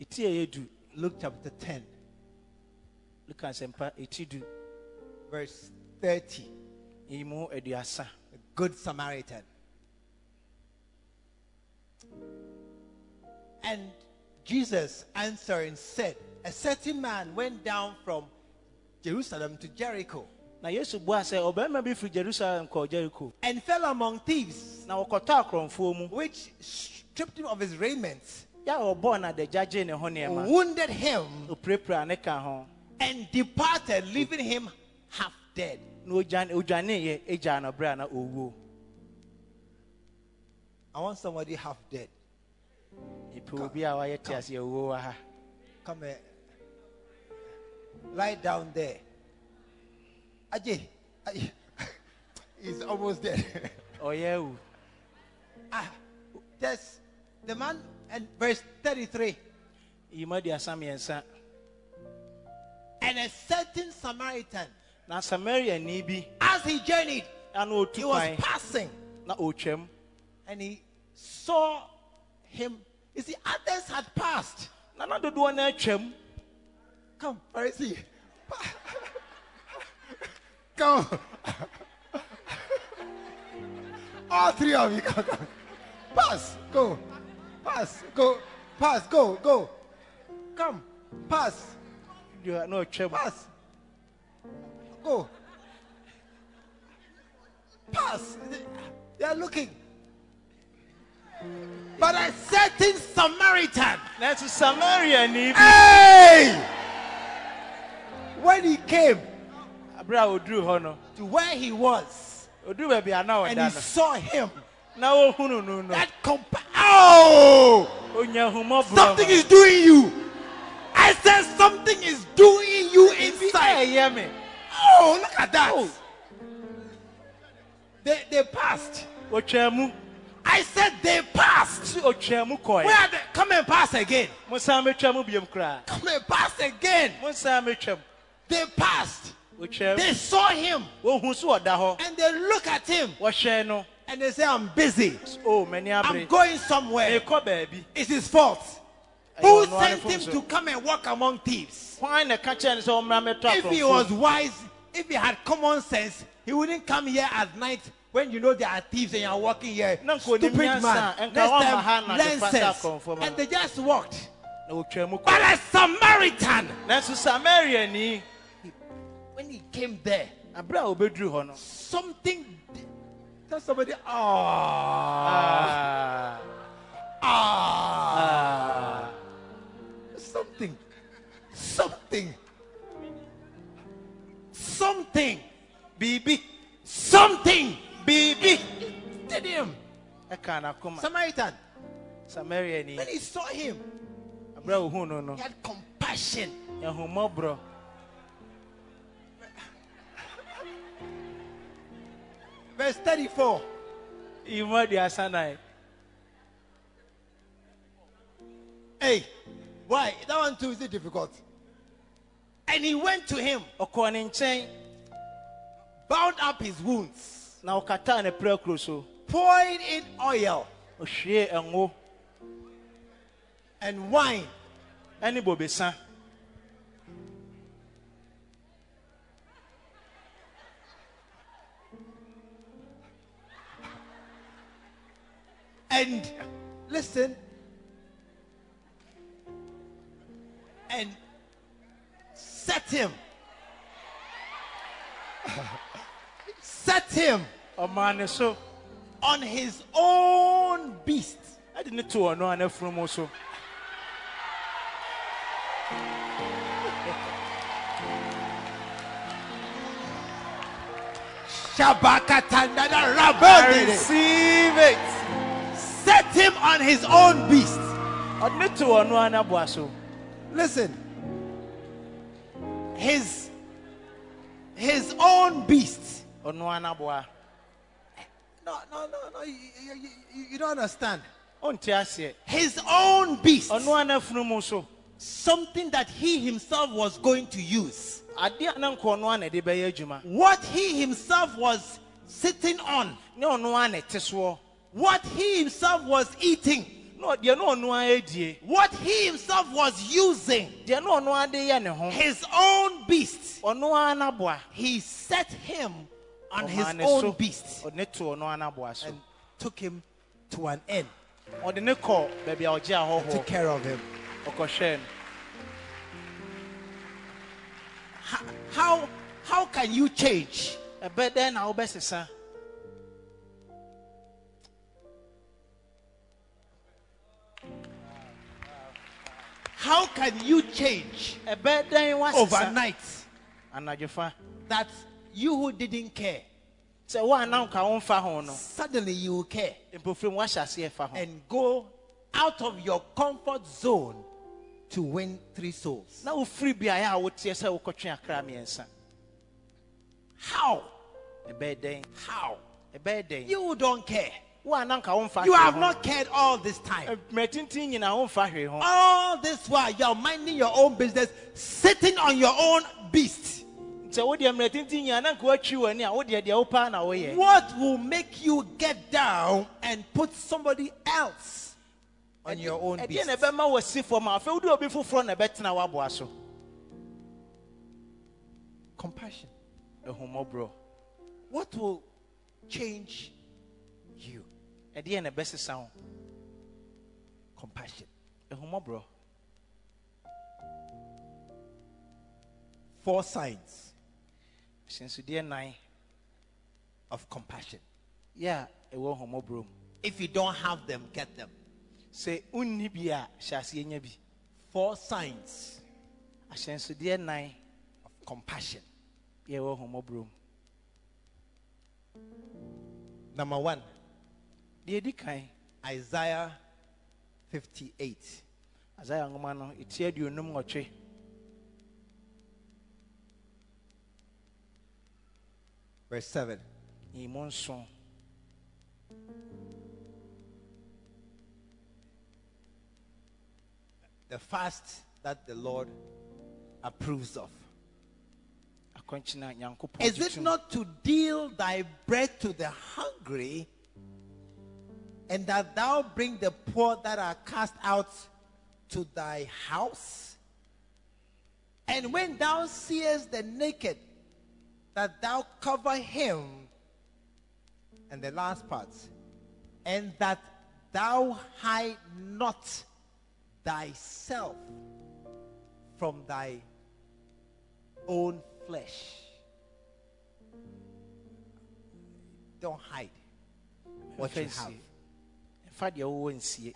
ɛti a ɛyɛ du Luke chapter 10, luka asɛmpa ɛti du verse 30. Ɛyi mu aduasa The Good Samaritan. And Jesus answering said, A certain man went down from Jerusalem to Jericho na yesu bua sɛ ɔbarima bi firi jerusalem kɔ jeriko and fell among thieves, na wɔkɔtɔ akorɔmfoɔ mu. which stripped him of his raiment, yɛ a ɔbɔɔ na adagya gyee ne ho nneɛma. wounded him, opirapira ne ka ho. and departed, leaving him half dead. Na ogyan- odwaneeɛ egyaa no berɛ a na ɔwuo I want somebody half dead. nipa obi a wayɛ te ase oh, awuo wɔ ha Come here. Lie down there. Ajay. Ajay. He's almost dead. oh yeah. Oh. ah, just the man and verse 33. yi mu aduasa mmiɛnsa And a certain Samaritan, na samariani bi as he journeyed, a na he was kwan passing na ɔtwam and he saw him. You see, others had passed. na na dodoɔ no atwam Come, Pharisee. Come. All three of you, come, come. Pass, go. Pass, go. Pass, go, go. Come, pass, Deɛ na ɔtwam pass. Go. Pass. They are looking. But a certain Samaritan, nanso samariani bi hey! When he came berɛ a ɔduruu hɔ no to where he was, ɔduru baabi a na and he saw him, na ɔhunu no no that compa- oh, something is doing you. I said something is doing you inside. Eh, Oh, look at that. Oh. They, they passed. I said they passed. Where are they? Come and pass again. Come and pass again. They passed. They saw him and they look at him and they say, I'm busy. o m'ani I'm going somewhere. It's his fault. Who Ɛyɛ ɔno ara sent him to come and walk among thieves? hwan na ɛka kyerɛ no sɛ ɔmmra mɛtɔ If he was wise, if he had common sense, he wouldn't come here at night when you know there are thieves and you are walking here. Na nka onim Stupid man. Next time, learn sense. saa akorɔmfo ma And they just walked. But a Samaritan, when he came there, aberɛ a wɔbɛduru hɔ something. Tell somebody, ah, ah, ah, ah. Something, something, something, biribi something. Biribi did him. Samaritan, samariani when he saw him, a ohuu no no. he had compassion. ɛhummɔborɔ Verse 34. imu aduasa nan Hey, why? That one too is it difficult? And he went to him, ɔkɔɔ ne nkyɛn bound up his wounds, na ɔkataa ne prɛkuro so poured in oil and wine, ɛne bobesa and listen, and set him, set him on his own beast. ɛde ne to ɔno a n'afunumu so Shabakatandada I rabodede. receive it Set him on his own beast. Listen. His his own beast. No, no, no, no. You, you, you, don't understand. His own beast. ɔno a n'afunumu Something that he himself was going to use. adeɛ a na nka ɔno a na ɛde bɛyɛ adwuma What he himself was sitting on. ne ɔno a na ɛte soɔ What he himself was eating. Na ɔ- deɛ na ɔno What he himself was using. deɛ na ɔno a de yɛ ne ho His own beast. ɔno a n'aboa He set him on his own beast ɔde ne to ɔno a n'aboa so and took him to an end. ɔde ne kɔ baabi a ɔgye Took care of him. how, how can you change? How can you change ɛbɛ dɛn wasesa overnight that you who didn't care, sɛ wo a na nka womfa ho no suddenly you will care mpofirim wahyɛ aseɛ fa ho and go out of your comfort zone to win three souls? na wofiri beaeɛ a woteɛ sɛ wokɔtwe akra mmiɛnsa How? How? You don't care. Wo a na nka womfa You have not cared all this time. Eh, mmerɛtintin nyinaa womfa hwee ho All this while you're minding your own business, sitting on your own beast. sɛ wodeɛ mmerɛtintin nyinaa na nka woatwi w'ani a wodeɛ deɛ wopaa na woyɛ What will make you get down and put somebody else on your own beast? na ɛbɛma wasi fam a afei wode obi foforɔ na ɛbɛtena w'aboa so Compassion. What will change you? Ɛdeɛ na ɛbɛsesa wo Compassion. ɛhummɔborɔ Four signs ahyɛnsodeɛ nan of compassion. yɛ a ɛwɔ hummɔborɔ mu If you don't have them, get them. sɛ wonni bi a hyɛ aseɛ nya bi Four signs ahyɛnsodeɛ nan of compassion. yɛ ɛwɔ hummɔborɔ mu Number one, deɛ ɛdi kan Isaiah 58. asaia nwoma no ɛti aduonum nwɔtwe Verse 7. nyimu nson The fast that the Lord approves of. Is it not to deal thy bread to the hungry, and that thou bring the poor that are cast out to thy house. And when thou seest the naked, that thou cover him. And the last part, and that thou hide not thyself from thy own flesh. Don't hide what you have.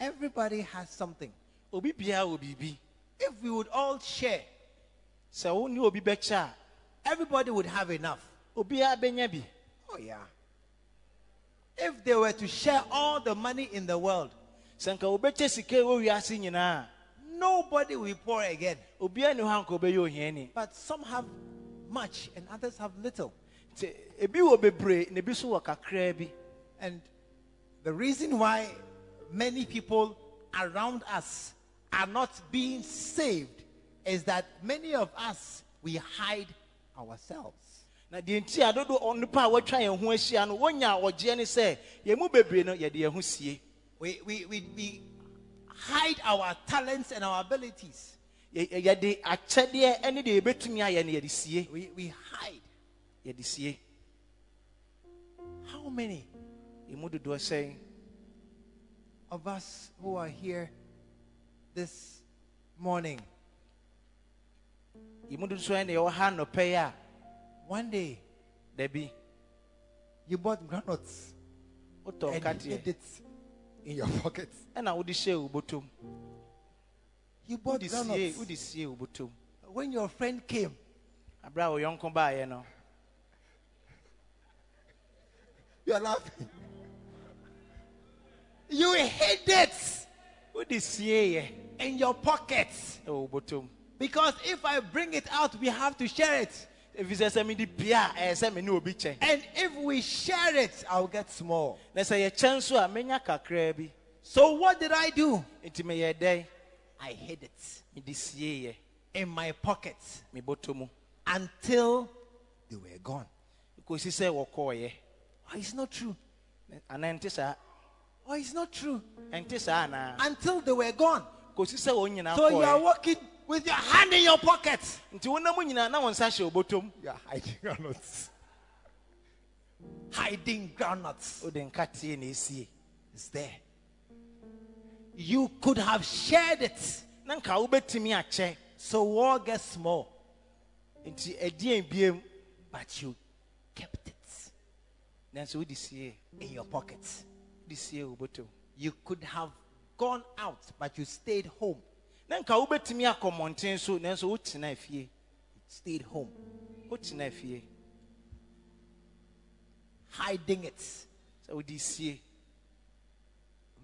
Everybody has something. Obi biara wɔ biribi. If we would all share, Sɛ wo ne obi bɛkyɛ everybody would have enough. obiara bɛnya bi. Oh, yeah. If they were to share all the money in the world, Sɛ nka wobɛkyɛ sika a ɛwɔ wiase nobody will be poor again. obiara ni hɔ anka wobɛyɛ ohiani. But some have much and others have little. Ebi wɔ bebree na ebi nso wɔ. And the reason why many people around us are not being saved is that many of us we hide ourselves. na deɛ nti a dodo onipa a wɔatwa yɛn ho ahyia no wɔnya ɔgyeɛ ne sɛ yɛn mu bebree no yɛde yɛn ho sie We, we, we, we hide our talents and our abilities. Yɛ- yɛ- yɛde akyɛdeɛ ne deɛ yɛbɛtumi ayɛ no yɛde sie We, we hide. yɛde sie How many ɛmu dodoɔ sɛn of us who are here this morning, ɛmu dodo so ɛna yɛwɔ ha nnɔpɛ yi one day Debbie, you bought granuts and hid it in your pocket? And I would wo bɔtɔm You bought granuts. wode sie wo bɔtɔm When your friend came, aberɛ a wo yɔnko baeɛ no. You are laughing. You hid it sieeɛ in your pocket. ɛwɔ wo bɔtɔm Because if I bring it out, we have to share it. ɛfiri sɛ sɛ mede pia a ɛyɛ sɛ me ne obi And if we share it, I'll get small. na sɛ yɛkyɛ nso a menya So what did I do? dɛn I hid it sieeɛ in my pocket me bɔtɔ until they were gone. sɛ wɔkɔɔyɛ Oh, it's not true. Anaa ɛnte saa Oh, it's not true. ɛnte saa anaa Until they were gone. kɔsi sɛ wɔn nyinaa So you are walking with your hand in your pocket. nti wɔnam nyinaa na wɔn nsa hyɛ wo bɔtɔm You are hiding groundnuts. Hiding groundnuts wode nkateɛ na ɛsie is there. You could have shared it. na nka wobɛtumi akyɛ So war gets small. nti ɛdeɛn biem But you kept it nanso wode sie in your pocket. Wode sie wo bɔtɔm You could have gone out, but you stayed home. na nka wobɛtumi akɔ mmɔnten so nanso wotena fie stayed home. wotena fie Hiding it. sɛ wode sie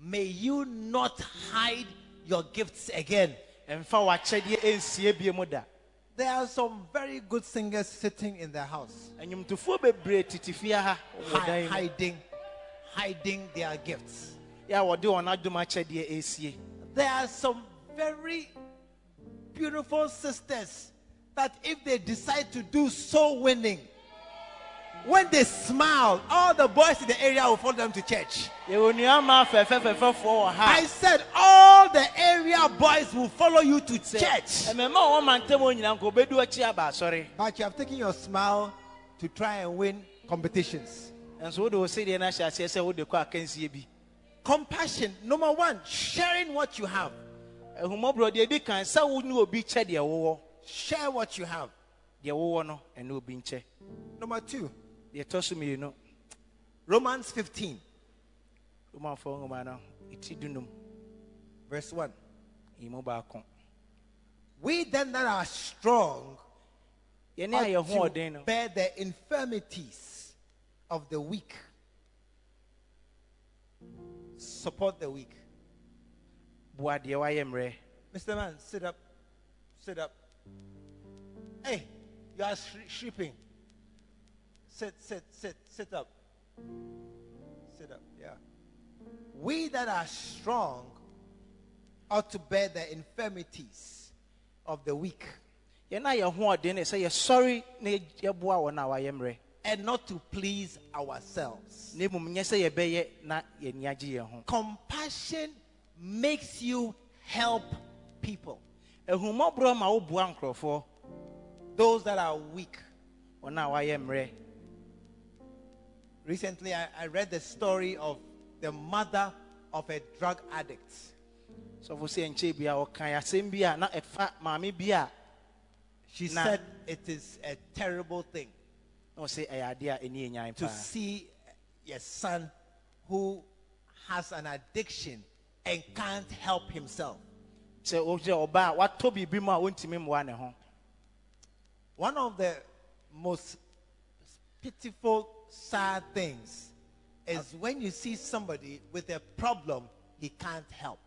May you not hide your gifts again. ɛmfa w'akyɛdeɛ ɛnsie bie da There are some very good singers sitting in their house, anwomtofoɔ bebree tete fie ha wɔ hi- hiding, hiding their gifts. yɛ a wɔde wɔn adom akyɛdeɛ ɛsie There are some very beautiful sisters that if they decide to do soul winning, when they smile, all the boys in the area will follow them to church. I said, all the area boys will follow you to church. ɛmɛma a wɔn mantam hɔ nyinaa nka obedu akyi aba asɔre But you have taken your smile to try and win competitions. Nso wode wo sedeɛ no ahyɛ aseɛ sɛ wode kɔ akansie bi. Compassion, number one, sharing what you have. ahumɔborɔ deɛ ɛdi kan sɛ wo ne obi kyɛ deɛ wowɔ. Share what you have. deɛ wowɔ no ɛne obi nkyɛ. Number two, deɛ ɛtɔ so mmienu. Romans 15, romanfoɔ nwoma no ɛti dunum. Verse 1. yi mu baako. We then that are strong yɛne a yɛ no. bear the infirmities of the weak. Support the weak. Mr. Man, sit up. Sit up. Hey, you are sleeping. Sit, sit, sit, sit up. Sit up, yeah. We that are strong ought to bear the infirmities of the weak yɛne a yɛ hoɔden no sɛ yɛsɔre na yɛboa wɔn a wayɛ mmerɛ and not to please ourselves. na mmom nyɛ sɛ yɛbɛyɛ na yɛni agye yɛn ho Compassion makes you help people, ehummɔborɔ ma woboa nkurɔfoɔ those that are weak. wɔn a wɔayɛ mmerɛ Recently, I, I read the story of the mother of a drug addict. sɔfo sɛ nkyɛn bi a ɔkan asɛm bi a na ɛfa maame She said it is a terrible thing to see eh, a son who has an addiction and can't help himself. sɛ ɔgyɛ ɔbaa a watɔ biribi mu a wɔntumi mmoa ne ho One of the most pitiful, sad things is when you see somebody with a problem he can't help.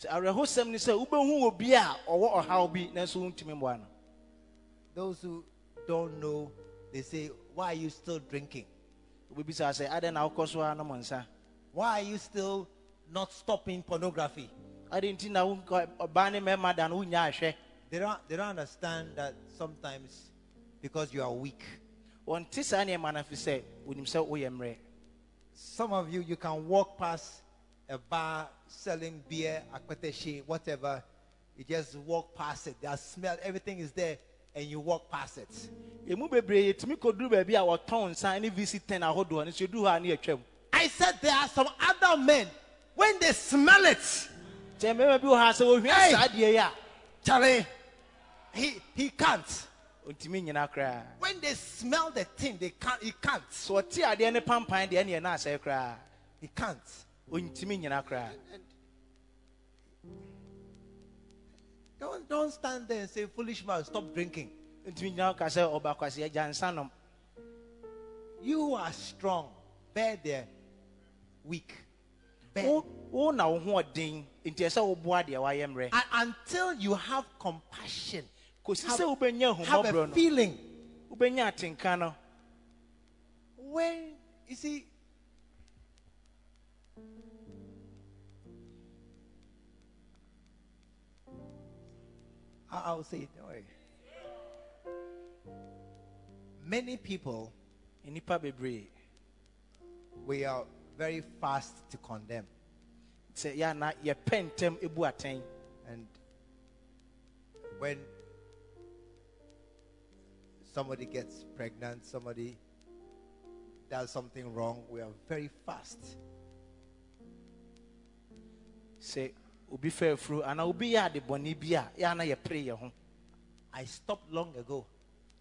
sɛ awerɛhosɛm ne sɛ wobɛhu obi a ɔwɔ ɔhaw bi nanso wontumi mmoa no Those who don't know, they say, Why are you still drinking? wobɛbisa sɛ adɛn na wokɔ so a nom nsa Why are you still not stopping pornography? adɛn nti na wo- ɔbaa ne mmarima da no wonya ahwɛ They don't, they don't understand that sometimes because you are weak. wɔnte saa nneɛma no afi sɛ wonim sɛ Some of you, you can walk past a bar selling beer, akpeteshie, whatever. You just walk past it. That smell, everything is there, and you walk past it. ɛmu bebree yɛtumi kɔduru baabi a wɔtɔn nsa ne vc 10 ahodoɔ no nso yɛduru hɔ a ne yɛtwam I said there are some other men, when they smell it, kyɛ mmarima bi wɔ ha sɛ Hey! saa adeɛ yi a Charlie, he, he can't. nyina koraa When they smell the thing, they can't, he can't. sɛ ɔte adeɛ ne pampan deɛ ne yɛ no asɛe koraa He can't. nyina koraa Don't, don't stand there and say, foolish man, stop drinking. ntumi nyina ka sɛ ɔbakwase agya nsa You are strong. Bear their weak. Bear. wo wo na wo ho ɔden nti ɛsɛ woboa deɛ wayɛ mmerɛ And until you have compassion, have- have a feeling. When, you see, I- I'll say it. Don't worry. Many people, we are very fast to condemn. sɛ yɛ ana yɛpɛ ntɛm ebu atɛn And when somebody gets pregnant, somebody does something wrong, we are very fast. sɛ obi fɛ afuru anaa obi yɛ ade bɔne bi a yɛ ana yɛpere yɛ ho I stopped long ago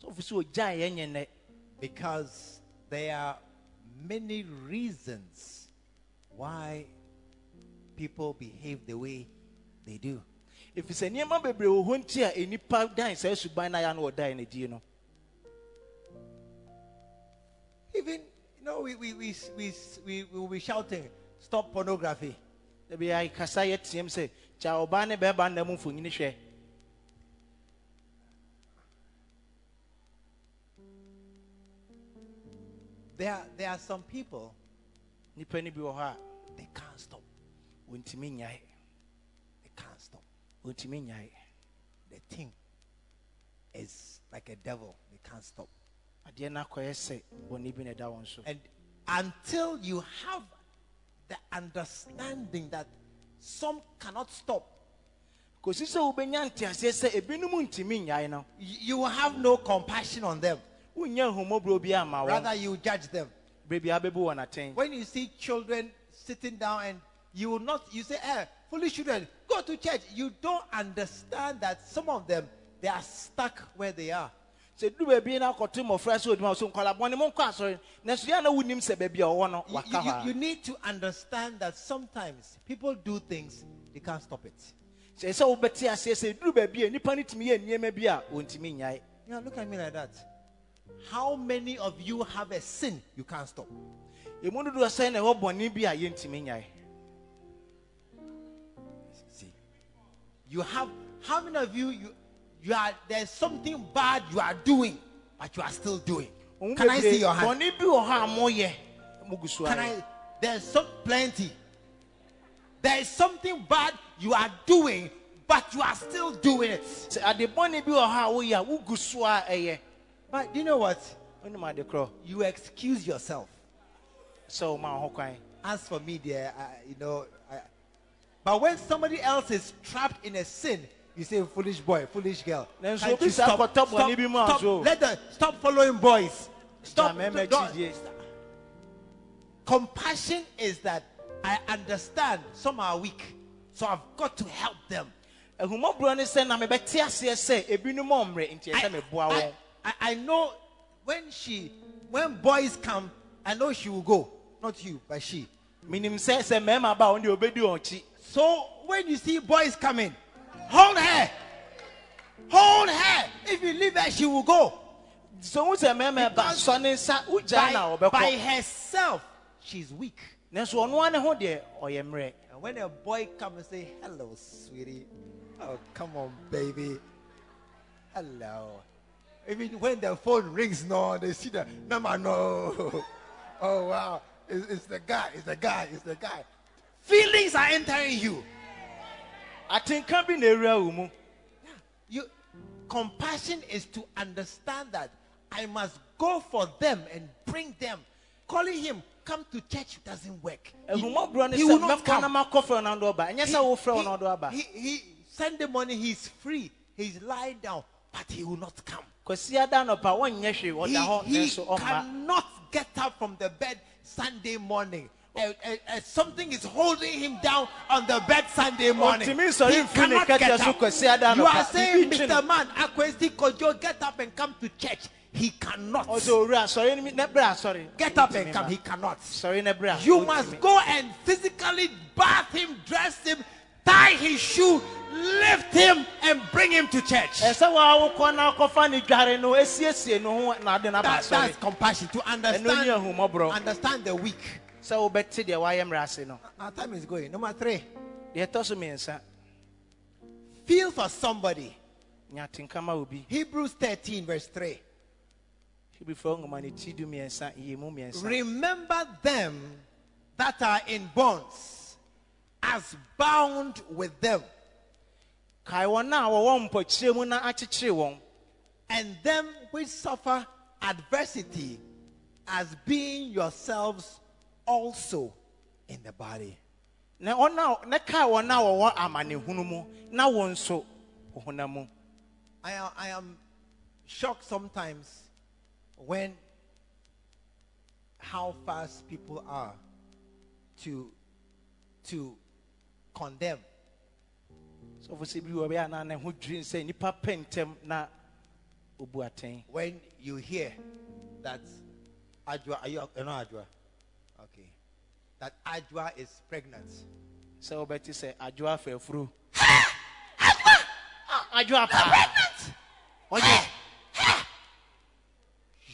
sɛ ɔfi sɛ ogyae yɛ nyɛ nɛ because there are many reasons why people behave the way they do. ɛfiri sɛ nneɛma bebree wɔ hɔ nti a nnipa dan saa suban no a yɛ ano wɔdae no die no Even, you know, we, we, we, we, we, we will be shouting, stop pornography. Da bi a kasa yɛteam sɛ kya ɔbaa ne bɛrima nna mu mfonyini hwɛ There, are- there are some people, nnipa no bi wɔ hɔ a they can't stop. wɔntumi nyae They can't stop. wɔntumi nyae The thing is like a devil. They can't stop. adeɛ no akɔyɛ sɛ bɔne bi na ɛda wɔn so And until you have the understanding that some cannot stop, kɔsi sɛ wobɛnya nteaseɛ sɛ ebinom ntumi nyae no y- you will have no compassion on them. wonnya ahummɔborɔ bi ama Rather, you judge them. berɛ biara bɛbu wɔn atɛn When you see children sitting down and you will not, you say, eh, foolish children, go to church. You don't understand that some of them, they are stuck where they are. Sɛ duru baabi na akɔto mmɔfra sɛ odima so nkwala bɔne mo nkɔ asɔre nanso yɛ na wonim sɛ baabi a ɔwɔ no You, waka hɔ you need to understand that sometimes people do things, they can't stop it. sɛ sɛ wobɛte aseɛ sɛ duru baabi a nnipa no tumi yɛ nneɛma bi a wɔntumi nyae Yeah, look at me like that. How many of you have a sin you can't stop? ɛmu dodoɔ sɛn na ɛwɔ bɔne bi a yɛntumi nyae See, you have how many of you you you are there's something bad you are doing, but you are still doing. Can I see your hand? bɔne bi wɔ hɔ a moyɛ mogu Can I? There's so plenty. There is something bad you are doing, but you are still doing it. sɛ ade bɔne bi wɔ hɔ a woyɛ a wogu so a ɛyɛ But you know what? wonim ade korɔ You excuse yourself. So, As for me, dear, I, you know, I, but when somebody else is trapped in a sin, you say foolish boy, foolish girl. Nanso Can't you saa kɔtɔ bɔne bi mu stop, aso. let the, stop following boys. Stop. Gyame m'akyi don't- die. Compassion is that I understand some are weak, so I've got to help them. ahumɔborɔ ne sɛ na mebɛte aseɛ sɛ ebinom ɔmmerɛ nti ɛsɛ meboa I, I, I know when she, when boys come, I know she will go. Not you, but she. menim sɛ sɛ mmarima ba a wɔn deɛ obɛdi wɔn akyi So when you see boys coming, hold her. Hold her. If you leave her, she will go. sɛ wohu sɛ mmarima ba Because sɔ ne nsa wogyaa na By, by herself, she's weak. nanso ɔno ara ne ho deɛ ɔyɛ mmerɛ And when a boy comes and say, "Hello, sweetie," oh come on, baby, hello. Even when the phone rings, no, they see the number, no. Oh wow, it's, it's the guy, it's the guy, it's the guy. Feelings are entering you. Atenka bi na ewura wo mu You compassion is to understand that I must go for them and bring them. Calling him come to church doesn't work. He- ne he will not come. na makɔfrɛ no ado aba ɛnyɛ sɛ wofrɛ wo no ado aba he, he Sunday morning he's free. He's lying down, but he will not come. kwasi ada nɔpa wɔnyɛ hwee He, he cannot get up from the bed Sunday morning. Uh, uh, uh, something is holding him down on the bed Sunday morning. Ɔntumi He cannot get up. You are saying, Bibi twi no. Mr. Man, Akwesi Kojo, get up and come to church. He cannot. ɔsɛ owura asɔre no mi- ne brɛ asɔre Get up and come. He cannot. sɔre ne brɛ a You must go and physically bath him, dress him, tie his shoe, lift him, and bring him to church. ɛsɛ wa wokɔ na akɔfa ne dware no esiesie no ho na ade no aba That, that's compassion to ni understand, understand the weak. Sɛ wobɛte deɛ wayɛ mmerɛ ase no Our time is going. Number three, deɛ ɛtɔ so mmiɛnsa feel for somebody. nya atenkama obi Hebrews 13, verse 3. hebrifoɔ nwoma ne ti du mmiɛnsa yie mmiɛnsa Remember them that are in bonds, as bound with them, kae wɔn a wɔwɔ mpɔkyerɛ mu na akyekyere wɔn and them which suffer adversity, as being yourselves also in the body. na wɔn a na kae wɔn a wɔwɔ amanehunu mu na wɔn nso wɔ mu I am, I am shocked sometimes when how fast people are to to condemn. sɔfo sɛ bi wɔ bɛyɛ anaa ne ho dwiri sɛ ntɛm na obu atɛn When you hear that Ajwa, are you, you're not Ajwa? That Ajwa is pregnant. sɛ wobɛte sɛ adwo afa afuro Ah, adwo paa ɔyɛ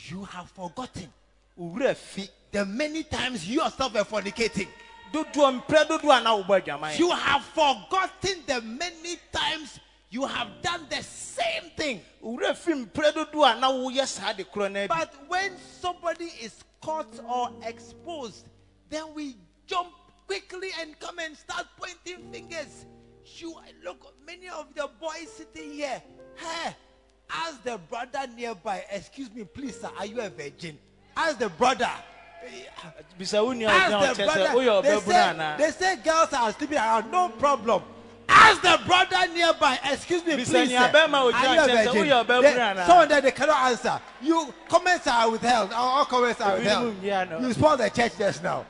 You have forgotten. The many times you yourself were fornicating. dodoɔ mprɛ dodoɔ a na wobɔ adwaman You have forgotten the many times you have done the same thing. owura fi mprɛ dodoɔ a na woyɛ saa de korɔ no bi. But when somebody is caught or exposed, then we jump quickly and come and start pointing fingers. You look, many of the boys sitting here. Hey, ask the brother nearby. Excuse me, please, sir. Are you a virgin? Ask the brother. bisa wo nua Ask the brother. They say, they say girls are sleeping around. No problem. Ask the brother nearby. Excuse me, please. Sir. Are you a virgin? They- anaa? Some of them they cannot answer. You comments are withheld. All comments are withheld. You spoiled the church just now.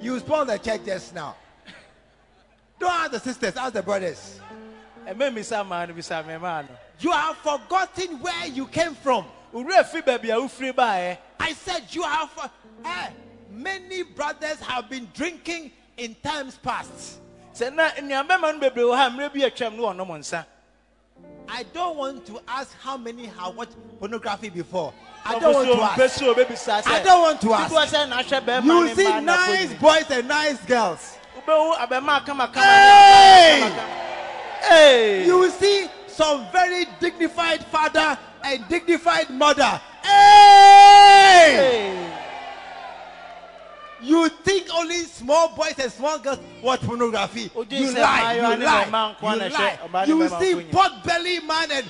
You spoiled the church just now. Don't ask the sisters. Ask the brothers. ɛmɛ misa maa no bisa mɛmaa no You have forgotten where you came from. owura fi baabi a wofiri baeɛ I said you have. for- Eh, many brothers have been drinking in times past. sɛ na nnuabɛma no bebree wɔ ha mmerɛ bi atwam no wɔnom nsa I don't want to ask how many have watched pornography before. I don't want to ask. I don't want to ask. You see nice boys and nice girls. Hey! Hey! You will see some very dignified father and dignified mother. Hey! Hey! You think only small boys and small girls watch pornography. You lie. You lie. You lie. You see pot belly man and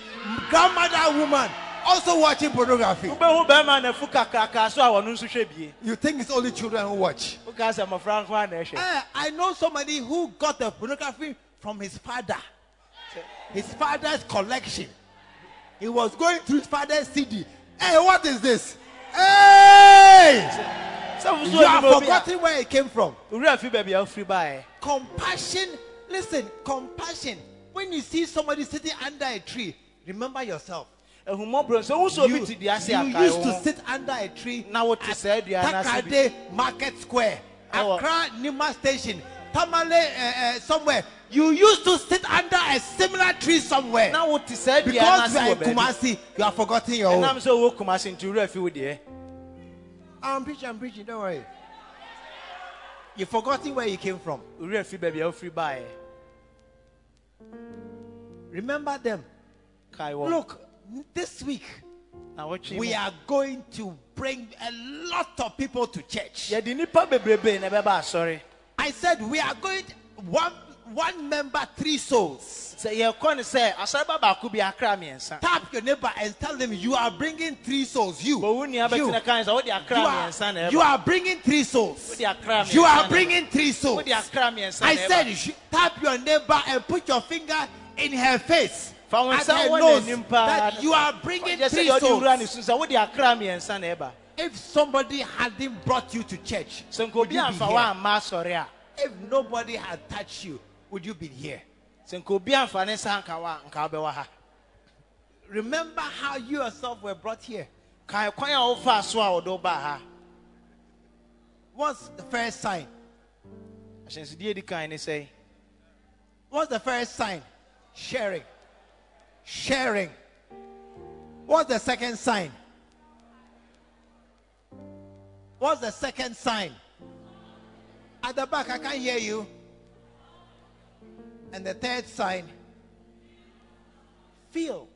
grandmother woman also watching pornography. wobɛhu bɛrima na fu kakraka so a wɔno nso hwɛ bie You think it's only children who watch. woka sɛ mmɔfra a na ɛhwɛ Eh, I know somebody who got the pornography from his father. his father's collection. He was going through his father's CD. Hey, what is this? Hey! You have forgotten where it came from. owura fi baabi a wofiri baeɛ Compassion. Listen, compassion. When you see somebody sitting under a tree, remember yourself. Ahummɔborɔ sɛ woso obi You, te dua ase you used to sit under a tree now what at saa dua no ase bi. Takade Market Square, Accra Nima Station, Tamale uh, uh, somewhere. You used to sit under a similar tree somewhere. na wote saa dua no because you are in Kumasi, you have forgotten your own. sɛ wowɔ kumase nti wura fi wo I'm preaching, I'm preaching, don't worry. You've forgotten where you came from. wura fi baabi a wofiri baeɛ Remember them. Look, this week na wɔtwe we are going to bring a lot of people to church. yɛde nnipa bebrebe na ɛbɛba asɔre I said we are going one one member, three souls. sɛ yɛkɔ ne sɛ asɔreba baako bi akra mmiɛnsa Tap your neighbor and tell them you are bringing three souls. You, bɔ wo you, bɛtena kan sɛ wode akra you are, mmiɛnsa na you ɛba are bringing three souls. You are bringing three souls. wode akra mmiɛnsa I said, ɛba you should tap your neighbor and put your finger in her face. Fa wo At nsa her wɔ nose, n'anim paa that you are bringing three yɛde wura ne souls. su sɛ wode akra mmiɛnsa na ɛba If somebody hadn't brought you to church, would you be here? wo amma asɔre a If nobody had touched you, would you be here? sɛ nka obi amfa ne nsa anka wo a nka Remember how you yourself were brought here. kae kwan a wofaa so a wɔde wo baa ha What's the first sign? ahyɛnsodeɛ di kan ne sɛ What's the first sign? Sharing. Sharing. What's the second sign? What's the second sign? At the back, I can't hear you. And the third sign, feel.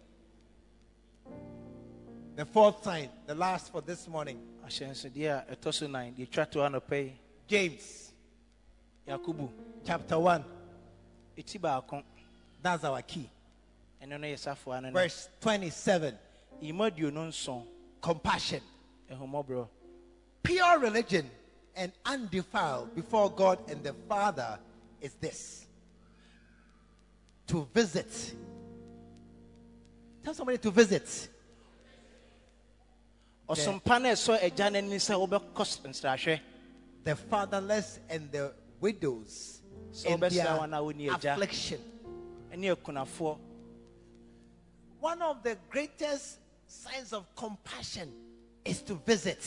The fourth sign, the last for this morning, ahyɛnsodeɛ a ɛtɔ so nan deɛ twa to anɔpɛ yi eh? James yakobo chapter 1. ɛti baako That's our key. Verse 27 yima aduonu nson compassion. Pure religion and undefiled before God and the Father is this to visit. Tell somebody to visit. ɔsompa no ɛsɔ agya no ani sɛ wobɛkɔ s- nsrahwɛ the fatherless and the widows So in their I wanna win your job. affliction. One of the greatest signs of compassion is to visit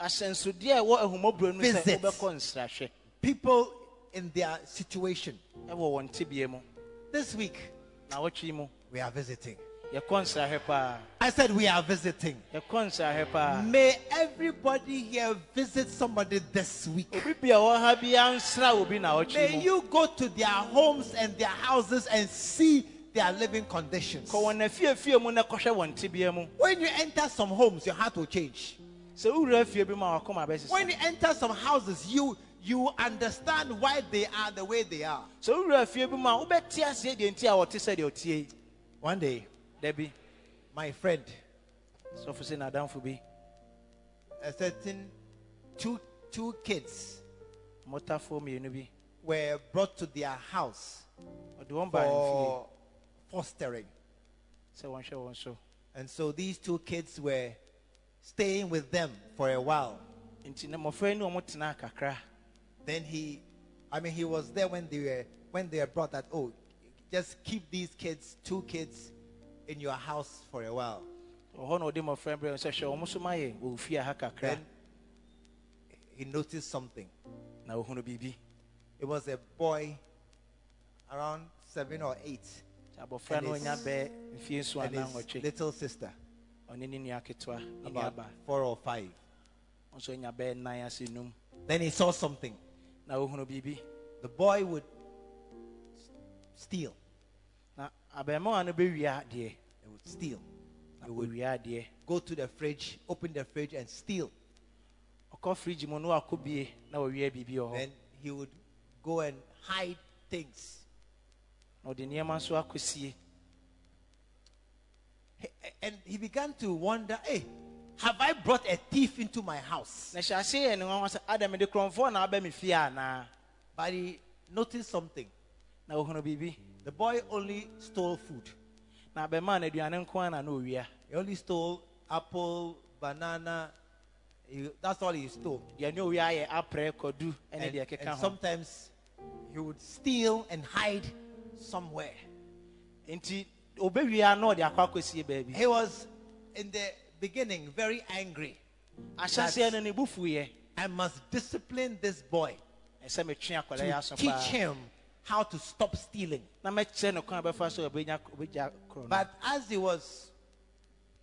ahyɛnsodeɛ a ɛwɔ ahummɔborɔ no sɛ Visit. people in their situation. ɛwɔ wɔn tebea mu This week, we are visiting. yɛkɔ nsrahwɛ paa I said we are visiting. yɛkɔ nsrahwɛ paa May everybody here visit somebody this week. obi bia wɔ ha biara nsra obi na wɔtwe May you go to their homes and their houses and see their living conditions. kɔ wɔn afiefie mu na kɔhwɛ wɔn tebea mu. When you enter some homes, your heart will change. sɛ wowura fie bi ma wakoma bɛsesa When you enter some houses, you you understand why they are the way they are. sɛ wowura fie bi ma wobɛte aseɛ deɛ nti a wɔte sɛ deɛ ɔtie yi One day, Debbie, my friend, sɔfo sɛ n'adamfo bi. a certain two two kids mmɔtafoɔ mmienu bi. were brought to their house ɔde wɔn baa ne for fostering. fie sɛ wɔnhwɛ wɔn so And so these two kids were staying with them for a while. nti na mmɔfra yi ne wɔn tena kakra Then he, I mean, he was there when they were when they were brought that. Oh, just keep these kids, two kids, in your house for a while. ɔhɔ na ɔde mmɔfra brɛ sɛ hwɛ wɔn so ma yɛ wɔ fie ha kakra Then he noticed something. na ohunu biribi It was a boy around seven or eight, abɔfra no ɔnya bɛɛ mfie nso anaa nwɔtwe little sister ɔne ne nua ketewa ne nuaba four or five. nso ɔnya bɛɛ nan ase num Then he saw something. na ohunu biribi The boy would steal. na abɛɛmoa no bɛwia adeɛ He would steal. na wɔwia adeɛ Go to the fridge, open the fridge, and steal. ɔkɔ fridge mu no wakɔ bie na wɔwia biribi wɔ hɔ Then he would go and hide things. Na ɔde nneɛma nso akɔsie And he began to wonder, hey, have I brought a thief into my house? na hyɛ ase yɛ ne nwanwa sɛ adam de kurɔmfoɔ na aba me fie anaa But he noticed something. na ohunu biribi The boy only stole food. na bɛma no aduane nko ara na na owia He only stole apple, banana. He- that's all he stole. deɛ ne owia yɛ aprɛ kɔdu ne And, deɛ and ɛkeka ho sometimes he would steal and hide somewhere. nti obɛwia na ɔde akɔ akɔsie baabi He was in the beginning very angry. ahyɛseɛ no ne bu fuiɛ I must discipline this boy ɛsɛ metwe akwadaa yi to teach him how to stop stealing. na mɛkyerɛ no kwan bɛfa so a ɔbɛnya korɔ But as he was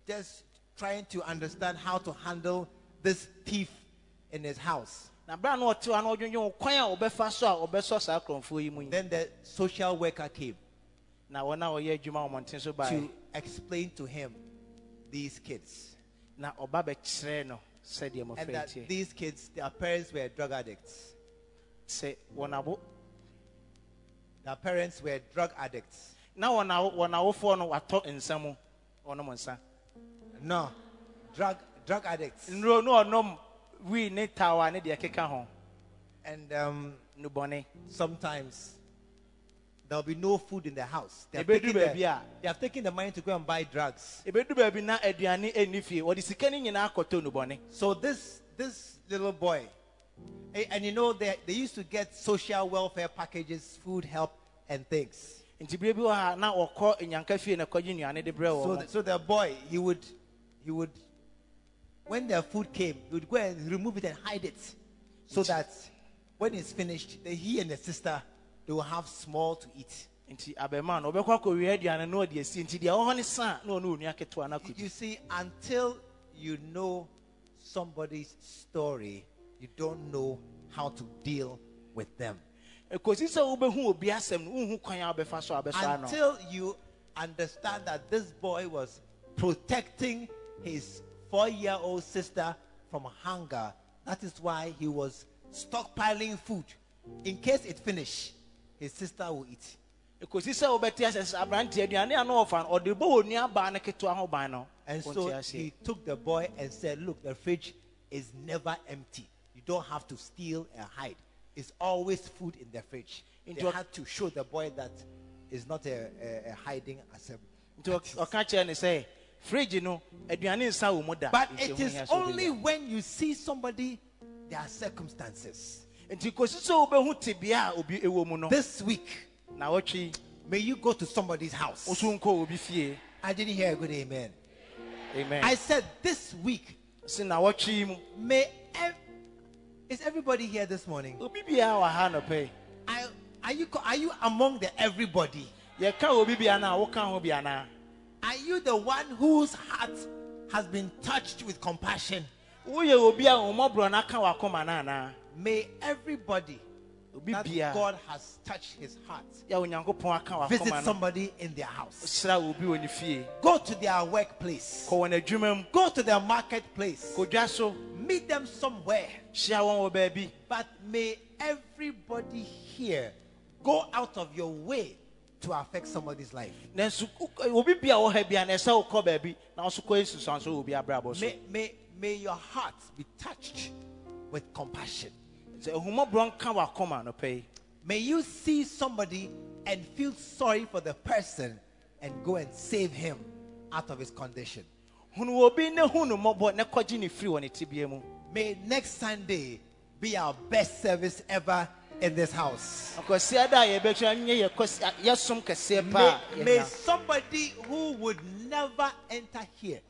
just trying to understand how to handle this thief in his house, na bere a na ɔte hɔ a na ɔdwendwen kwan a ɔbɛfa so a ɔbɛsɔ saa kurɔmfoɔ yi mu yi then the social worker came na wɔn a wɔyɛ adwuma wɔ mmɔnten so baeɛ to explain to him these kids. na ɔba bɛkyerɛ no sɛdeɛ And that these kids, their parents were drug addicts. sɛ wɔn abo Their parents were drug addicts. na wɔn awo wɔn awofoɔ no watɔ nsa mu ɔnom nsa No, drug drug addicts. nnuro no ɔnom wii ne tawa ne deɛ ɛkeka ho And um, nubɔne sometimes there'll be no food in the house. They have, taken the, they have taken the money to go and buy drugs. ebedu baabi na aduane ɛnni fie wɔde sika no nyinaa akɔtɔ nubɔne So this this little boy, eh, and you know they, they used to get social welfare packages, food help, and things. nti bere bi wɔ ha na wɔkɔ nyanka fie na kɔgye nnuane de brɛ So the, so the boy he would he would when the food came he would go and remove it and hide it, so that when it's finished, the, he and the sister they will have small to eat. nti abɛma no ɔbɛkɔ akɔwia aduane na ɔde asi nti deɛ ɔwɔ hɔ ne sa na ɔne onua ketewa no You- akɔdi You see, until you know somebody's story, you don't know how to deal with them. ɛkɔsi sɛ wobɛhu obi asɛm no wonhu kwan a wobɛfa so a wobɛsɔ ano Until you understand that this boy was protecting his four year old sister from hunger, that is why he was stockpiling food. In case it finished, his sister will eat. ɛkɔsi sɛ wobɛte asɛ sɛ aberante aduane a na ɔfa no ɔde bɔ wɔ nua baa no ketewa ho ban no And so he took the boy and said, Look, the fridge is never empty. You don't have to steal and hide. It's always food in the fridge. They had to show the boy that it's not a, a, a hiding as a. nti ɔka kyerɛ ne sɛ fridge no aduane nsa wɔ mu da But it is only when you see somebody, their circumstances. nti kɔsi sɛ wobɛhu tebea a obi ɛwɔ mu no This week, na may you go to somebody's house. wo so nkɔ obi fie I didn't hear a good amen. amen I said this week, sɛ na mu may. Ev- is everybody here this morning? obi biara wɔ ha nɔpɛ are you co- are you among the everybody? yɛka obi bia no a woka ho Are you the one whose heart has been touched with compassion? woyɛ obi a wo mmɔborɔ no aka wakoma no anaa May everybody that God has touched his heart yɛ onyankopɔn aka visit somebody in their house. sra obi wɔ ne fie Go to their workplace. kɔ wɔn adwuma mu Go to their marketplace. Meet them somewhere. hyia wɔn wɔ baabi But may everybody here go out of your way to affect somebody's life. nanso wo- obi bia wɔ ha bia na ɛsɛ wokɔ baabi na wo so kɔ nsusuanso wɔ obi abrabɔ so May, may, may your heart be touched with compassion. sɛ ahummɔborɔ nka wakoma nɔpɛ yi May you see somebody and feel sorry for the person and go and save him out of his condition. hunu obi ne hu no mmɔbɔ ne kɔgye ne firi wɔ ne tibea mu May next Sunday be our best service ever in this house. akɔsia da a yɛbɛtwa nyɛ yɛkɔsi- yɛsom kɛseɛ May, may somebody who would never enter here,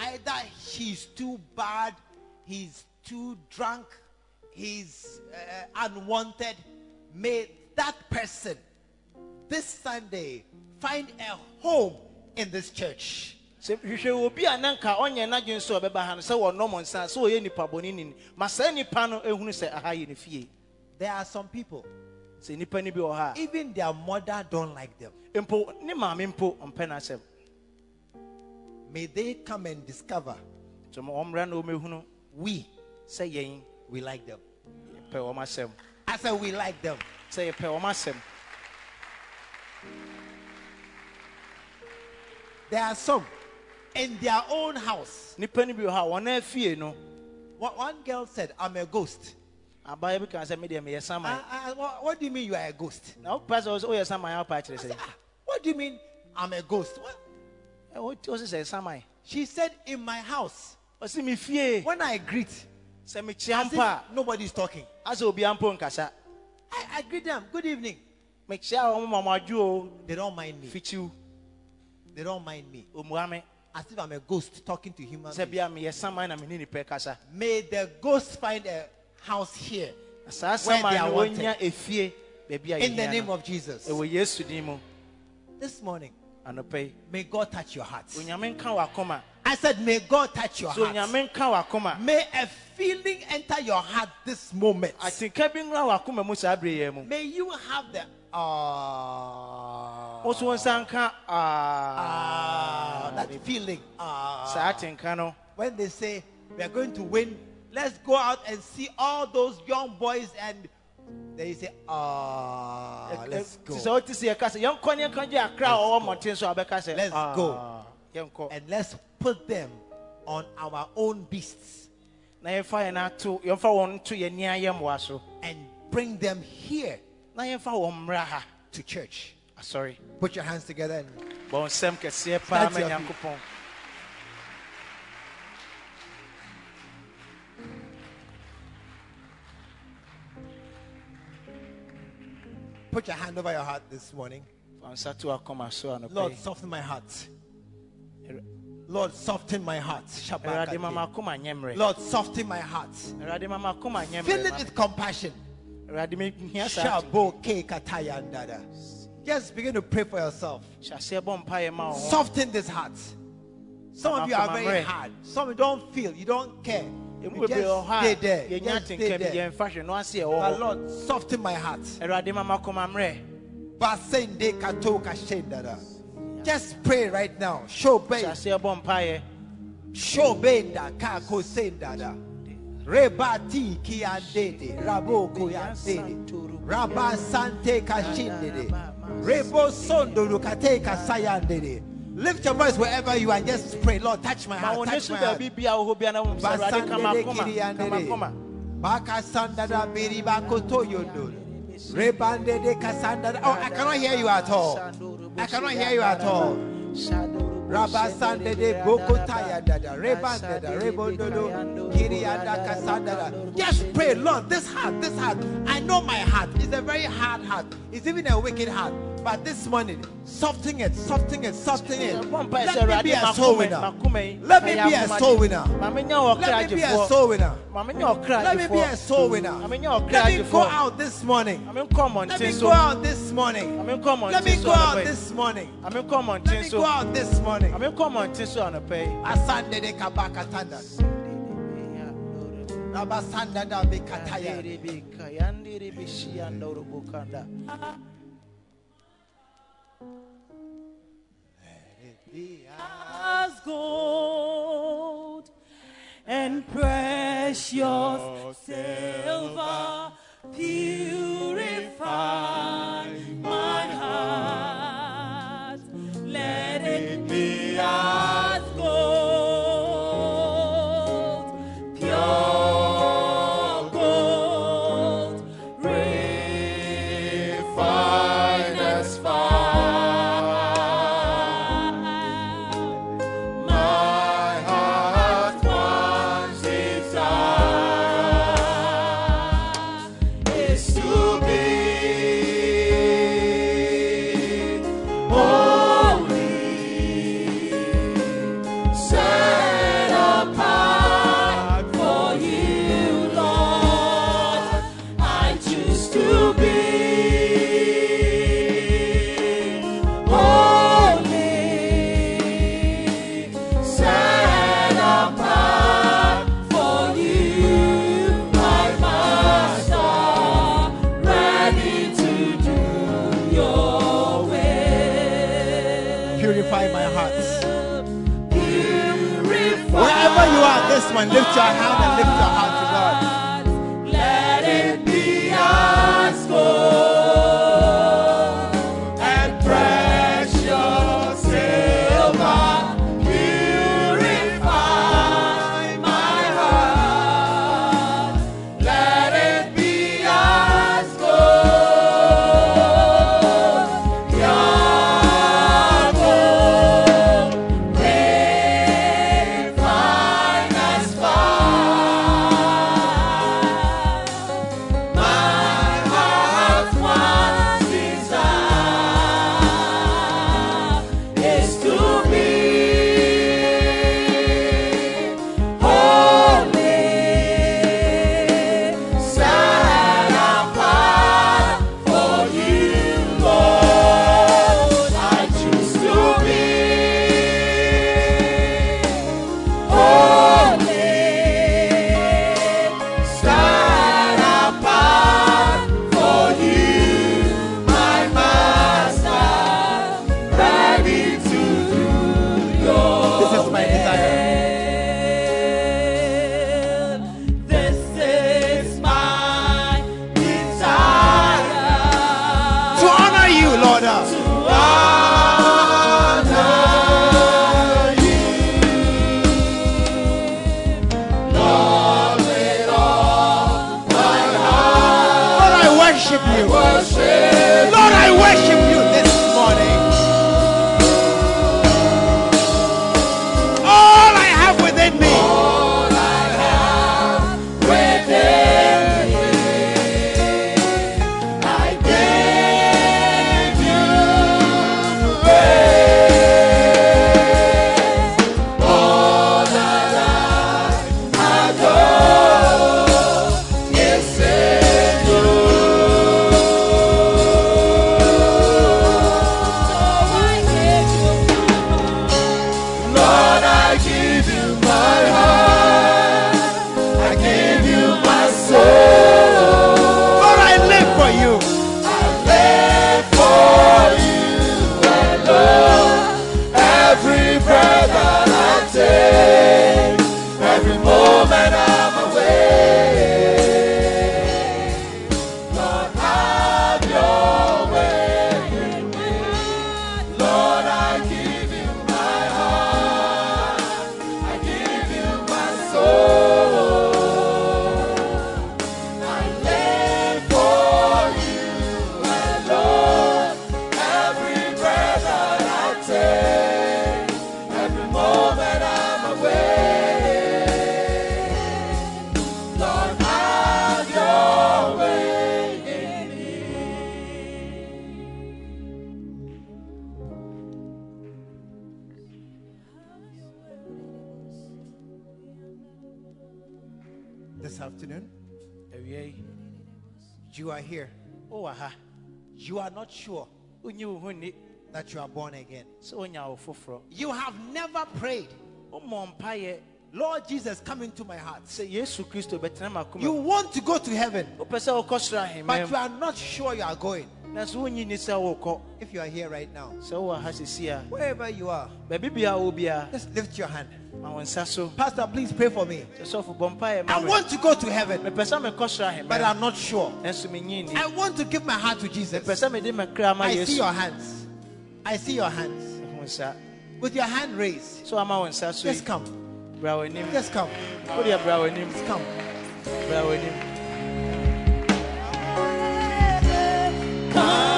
either he's too bad, he's too drunk, he's uh, unwanted, may that person this Sunday find a home in this church. sɛ hwehwɛ obi a na nka ɔnyɛ n'adwene a ɔbɛba ha no sɛ wɔnom nsa sɛ ɔyɛ nipa bɔne ni ma saa nipa no ehunu sɛ aha yɛ ne fie There are some people, sɛ nipa no bi wɔ ha even their mother don't like them. a mpo ne maame mpo ɔmpɛ n'asɛm May they come and discover nti ma ɔmmra na ɔmɛhunu we sɛ yɛn we like them. yɛpɛ asɛm I said we like them. sɛ yɛpɛ asɛm There are some in their own house. nipa no bi wɔ ha wɔn afie no One, one girl said, I'm a ghost. Abaayewa bi kan sɛ me deɛ meyɛ saman I- I- what, what do you mean you are a ghost? na wopɛ sɛ ɔsɛ woyɛ saman a wopa akyerɛ sɛ Ah, What do you mean I'm a ghost? What? ɔse sɛ saman She said, In my house, ɔse me fie when I greet, sɛ mekyea as if mpa nobody's talking. a asɛ obia mpo nkasa I, I greet them. Good evening. mekyea wɔ mo mamadwo o They don't mind me. fikyiw They don't mind me. ɔmmua me As if I'm a ghost talking to human sɛ beings. bia meyɛ saman na mene nipa kasa May the ghost find a house here Where they are wanted. wɔnya efie baabi a in the name of Jesus. ɛwɔ yesu din mu This morning, may God touch your heart. onyame nka wakoma I said, May God touch your so heart. onyame nka wakoma May a feeling enter your heart this moment. atenka bi nwura wakoma mu saa bere yɛ mu May you have the ah wo so wo nsa nka ah ah that feeling no when they say we are going to win. Let's go out and see all those young boys and then you say ah let's Ti sɛ go wote sɛ yɛka sɛ yɛnkɔ ne yɛnka gye akra a ɔwɔ so a wobɛka Let's "Ah, go." and let's put them on our own beasts. Na yɛmfa yɛn ato yɛmfa wɔn to yɛn nia yɛ mmoa so. And bring them here na yɛmfa wɔn mmra ha. to church. Sorry. Put your hands together and bɔ nsɛm kɛseɛ paa Stand ma put your hand over your heart this morning. fa nsa to akɔma so anɔpa Lord, soften my heart. Lord, soften my heart. awurade ma Shabbat. makoma Lord, soften my heart. awurade ma makoma nyɛ Fill it with compassion. awurade mehia saa Shabo ke katayandada. Just begin to pray for yourself. hyɛ aseɛ bɔ mpaeɛ ma wo ho Soften this heart. Some of you are very hard. Some you don't feel. You don't care. You bebree just stay a there. yɛnya Just stay there. yɛmfa no ase ɛwɔ But hɔ Lord, soften my heart. ma makoma mmerɛ Basende katoka shendada. Just pray right now. Show hyɛ babe. aseɛ bɔ mpaeɛ Shobenda kako sendada. Rebati kiandede. Rabo koyandede. Rabba sante kashindede. Rebo sondo rukate kasayandede. Lift your voice wherever you are and just pray. Lord, touch my heart. Touch my heart. baabi bia wɔ hɔ bia na wo sɛ awurade ka Basandede makoma ka kiriyandede. makoma Baka sandada biriba koto yondo. Rebandede kasandada. Oh, I cannot hear you at all. I cannot hear you at all. Rabasande de Bokotaya dada, Rebandada, Rebondodo, Kirianda Kasandada. Just pray, Lord, this heart, this heart. I know my heart is a very hard heart. It's even a wicked heart. But this morning, soften it, soften it, soften it. bɔ mpaeɛ sɛ Let me be a soul winner. Let me be a soul winner. ma menya ɔkra Let me be a soul winner. ma menya ɔkra Let me be a soul winner. ma menya ɔkra Let me go out this morning. Let me go out this morning. Let me go out this morning. Let me go out this morning. ma menkɔ mmɔnten so anɔpa yi Asande de kabakatanda. Rabasanda da bekataya. As gold and precious silver purify my heart. Let it be as you are here. wowɔ ha. You are not sure that you are born again. sɛ wonya wo foforɔ. You have never prayed, Lord Jesus, come into my heart. sɛ Yesu Kristo bɛtena m'akoma You want to go to heaven, Wopɛ sɛ wokɔ soro but you are not sure you are going. Mu. Nanso wonnyi ni sɛ. If you are here right now, Sɛ wowɔ ha sisi a, wherever you are, baabi biara wɔ biara, just lift your hand. ma wo nsa. Pastor, please pray for me. Sɛ sɔfo bɔ I want to go to heaven, Mepɛ sɛ mekɔ soro but I'm not sure. mu. Nanso menyi ni. I want to give my heart to Jesus. Mepɛ sɛ mede me kra ma I see your hands. I see your hands. With your hand raised, So ama wo nsa so just come. Just come. Wodeɛ bra w'anim. Just come. Come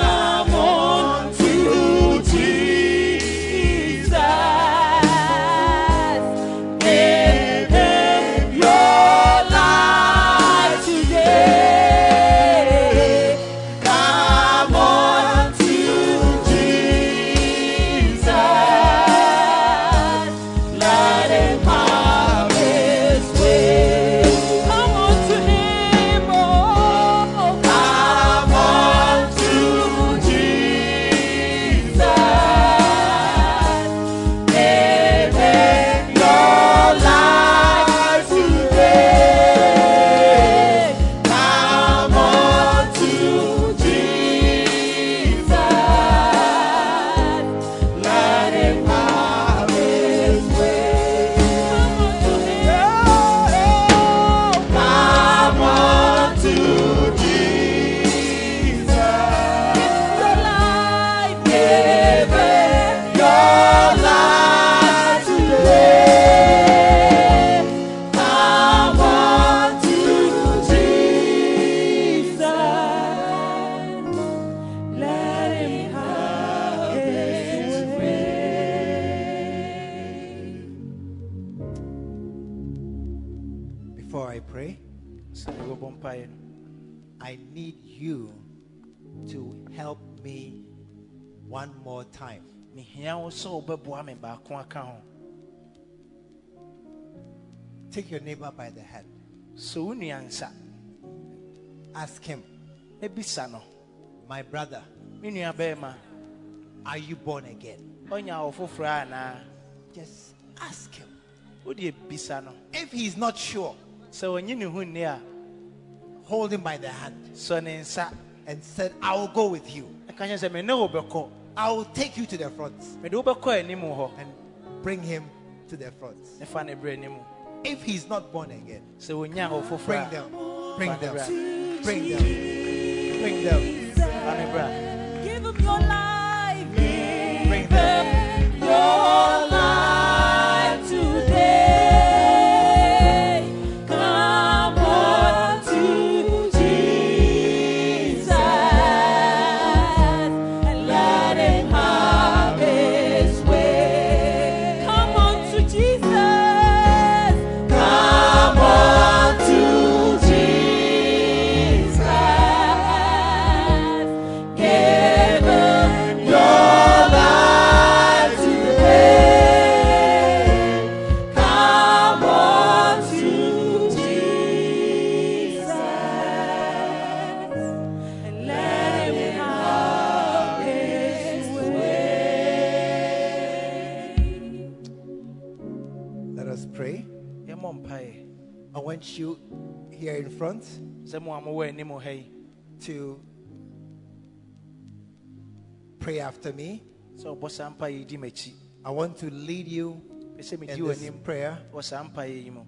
Take your neighbor by the hand. So nua Ask him, My brother, are you born again? ɔnya wo foforɔ anaa Just ask him. wode bisa no. If he's not sure, so ɔnye ne ho nni a hold him by the hand sɔ ne nsa. and said, I will go with you. Ɛka kyerɛ sɛ me ne wo bɛkɔ I will take you to the front mede wo bɛkɔ anim and bring him to the front. ne fa ne berɛ anim If he's not born again, sɛ wɔnya wo bring foforɔ them. Bring Fa ne them. Bring them. Bring them. After me. sɛ ɔbɔ saa mpa yi di m'akyi I want to lead you in this prayer. wɔ saa mpa yi mu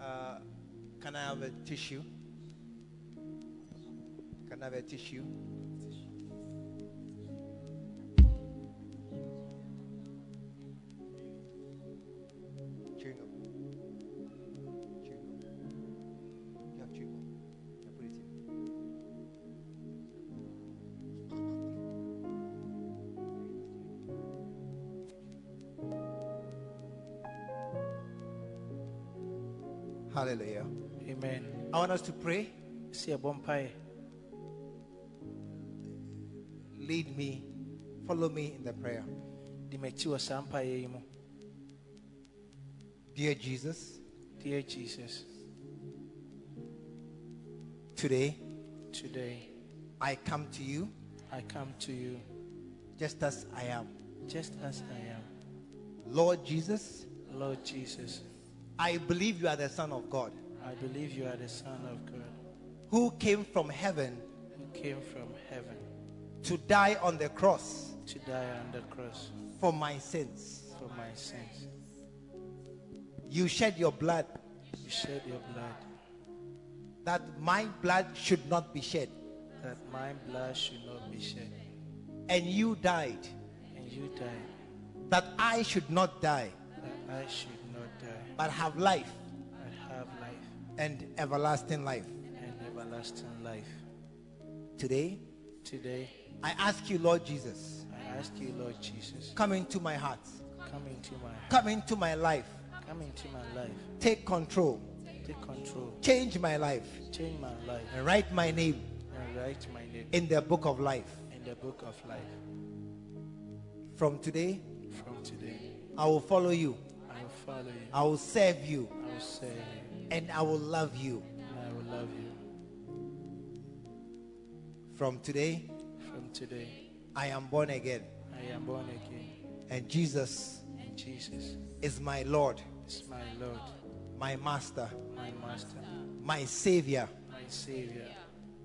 Uh, can I have a tissue? Can I have a tissue? Hallelujah. amen I want us to pray. sɛ yɛbɔ mpaeɛ Lead me. Follow me in the prayer. di m'akyi wɔ saa mpaeɛ yi mu Dear Jesus, dear jesus today today I come to you i come to you just as I am. just as i am Lord Jesus, lord jesus I believe you are the Son of God. I believe you are the son of god. Who came from heaven who came from heaven to die on the cross to die on the cross for my sins. for my sins. You shed your blood. You shed your blood. That my blood should not be shed. that my blood should not be shed. And you died. And you died. That I should not die. That i should but have life but have life and everlasting life. and everlasting life. Today, today I ask you, Lord Jesus, i ask you lord jesus come into my heart, come into my come into my life, come into my life. take control, take control. change my life, change my life. and write my name and write my name in the book of life. in the book of life. From today, from today I will follow you, follow you I will serve you, i will serve you. And I will love you. and i will love you. From today, from today I am born again, i am born again. And Jesus and jesus is my Lord, is my lord my Master, my master my Savior, my savior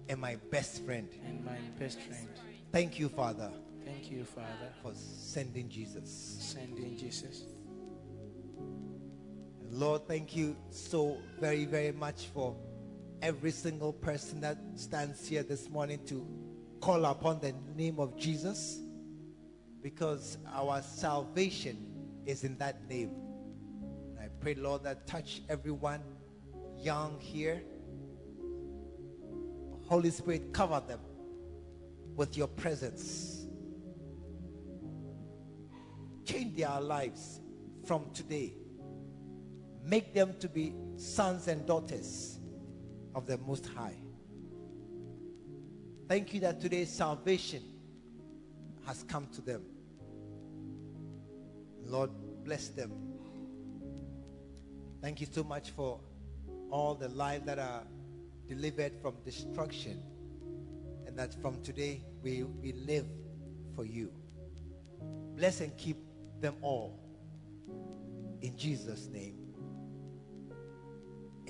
and my best friend. and my best friend. Thank you, Father, thank you father for sending Jesus. sending jesus Lord, thank you so very, very much for every single person that stands here this morning to call upon the name of Jesus because our salvation is in that name. I pray, Lord, that touch everyone young here. Holy Spirit, cover them with your presence. Change their lives from today make them to be sons and daughters of the Most High. Thank you that today salvation has come to them. Lord, bless them. Thank you so much for all the lives that are delivered from destruction, and that from today we, we live for you. Bless and keep them all. In Jesus' name.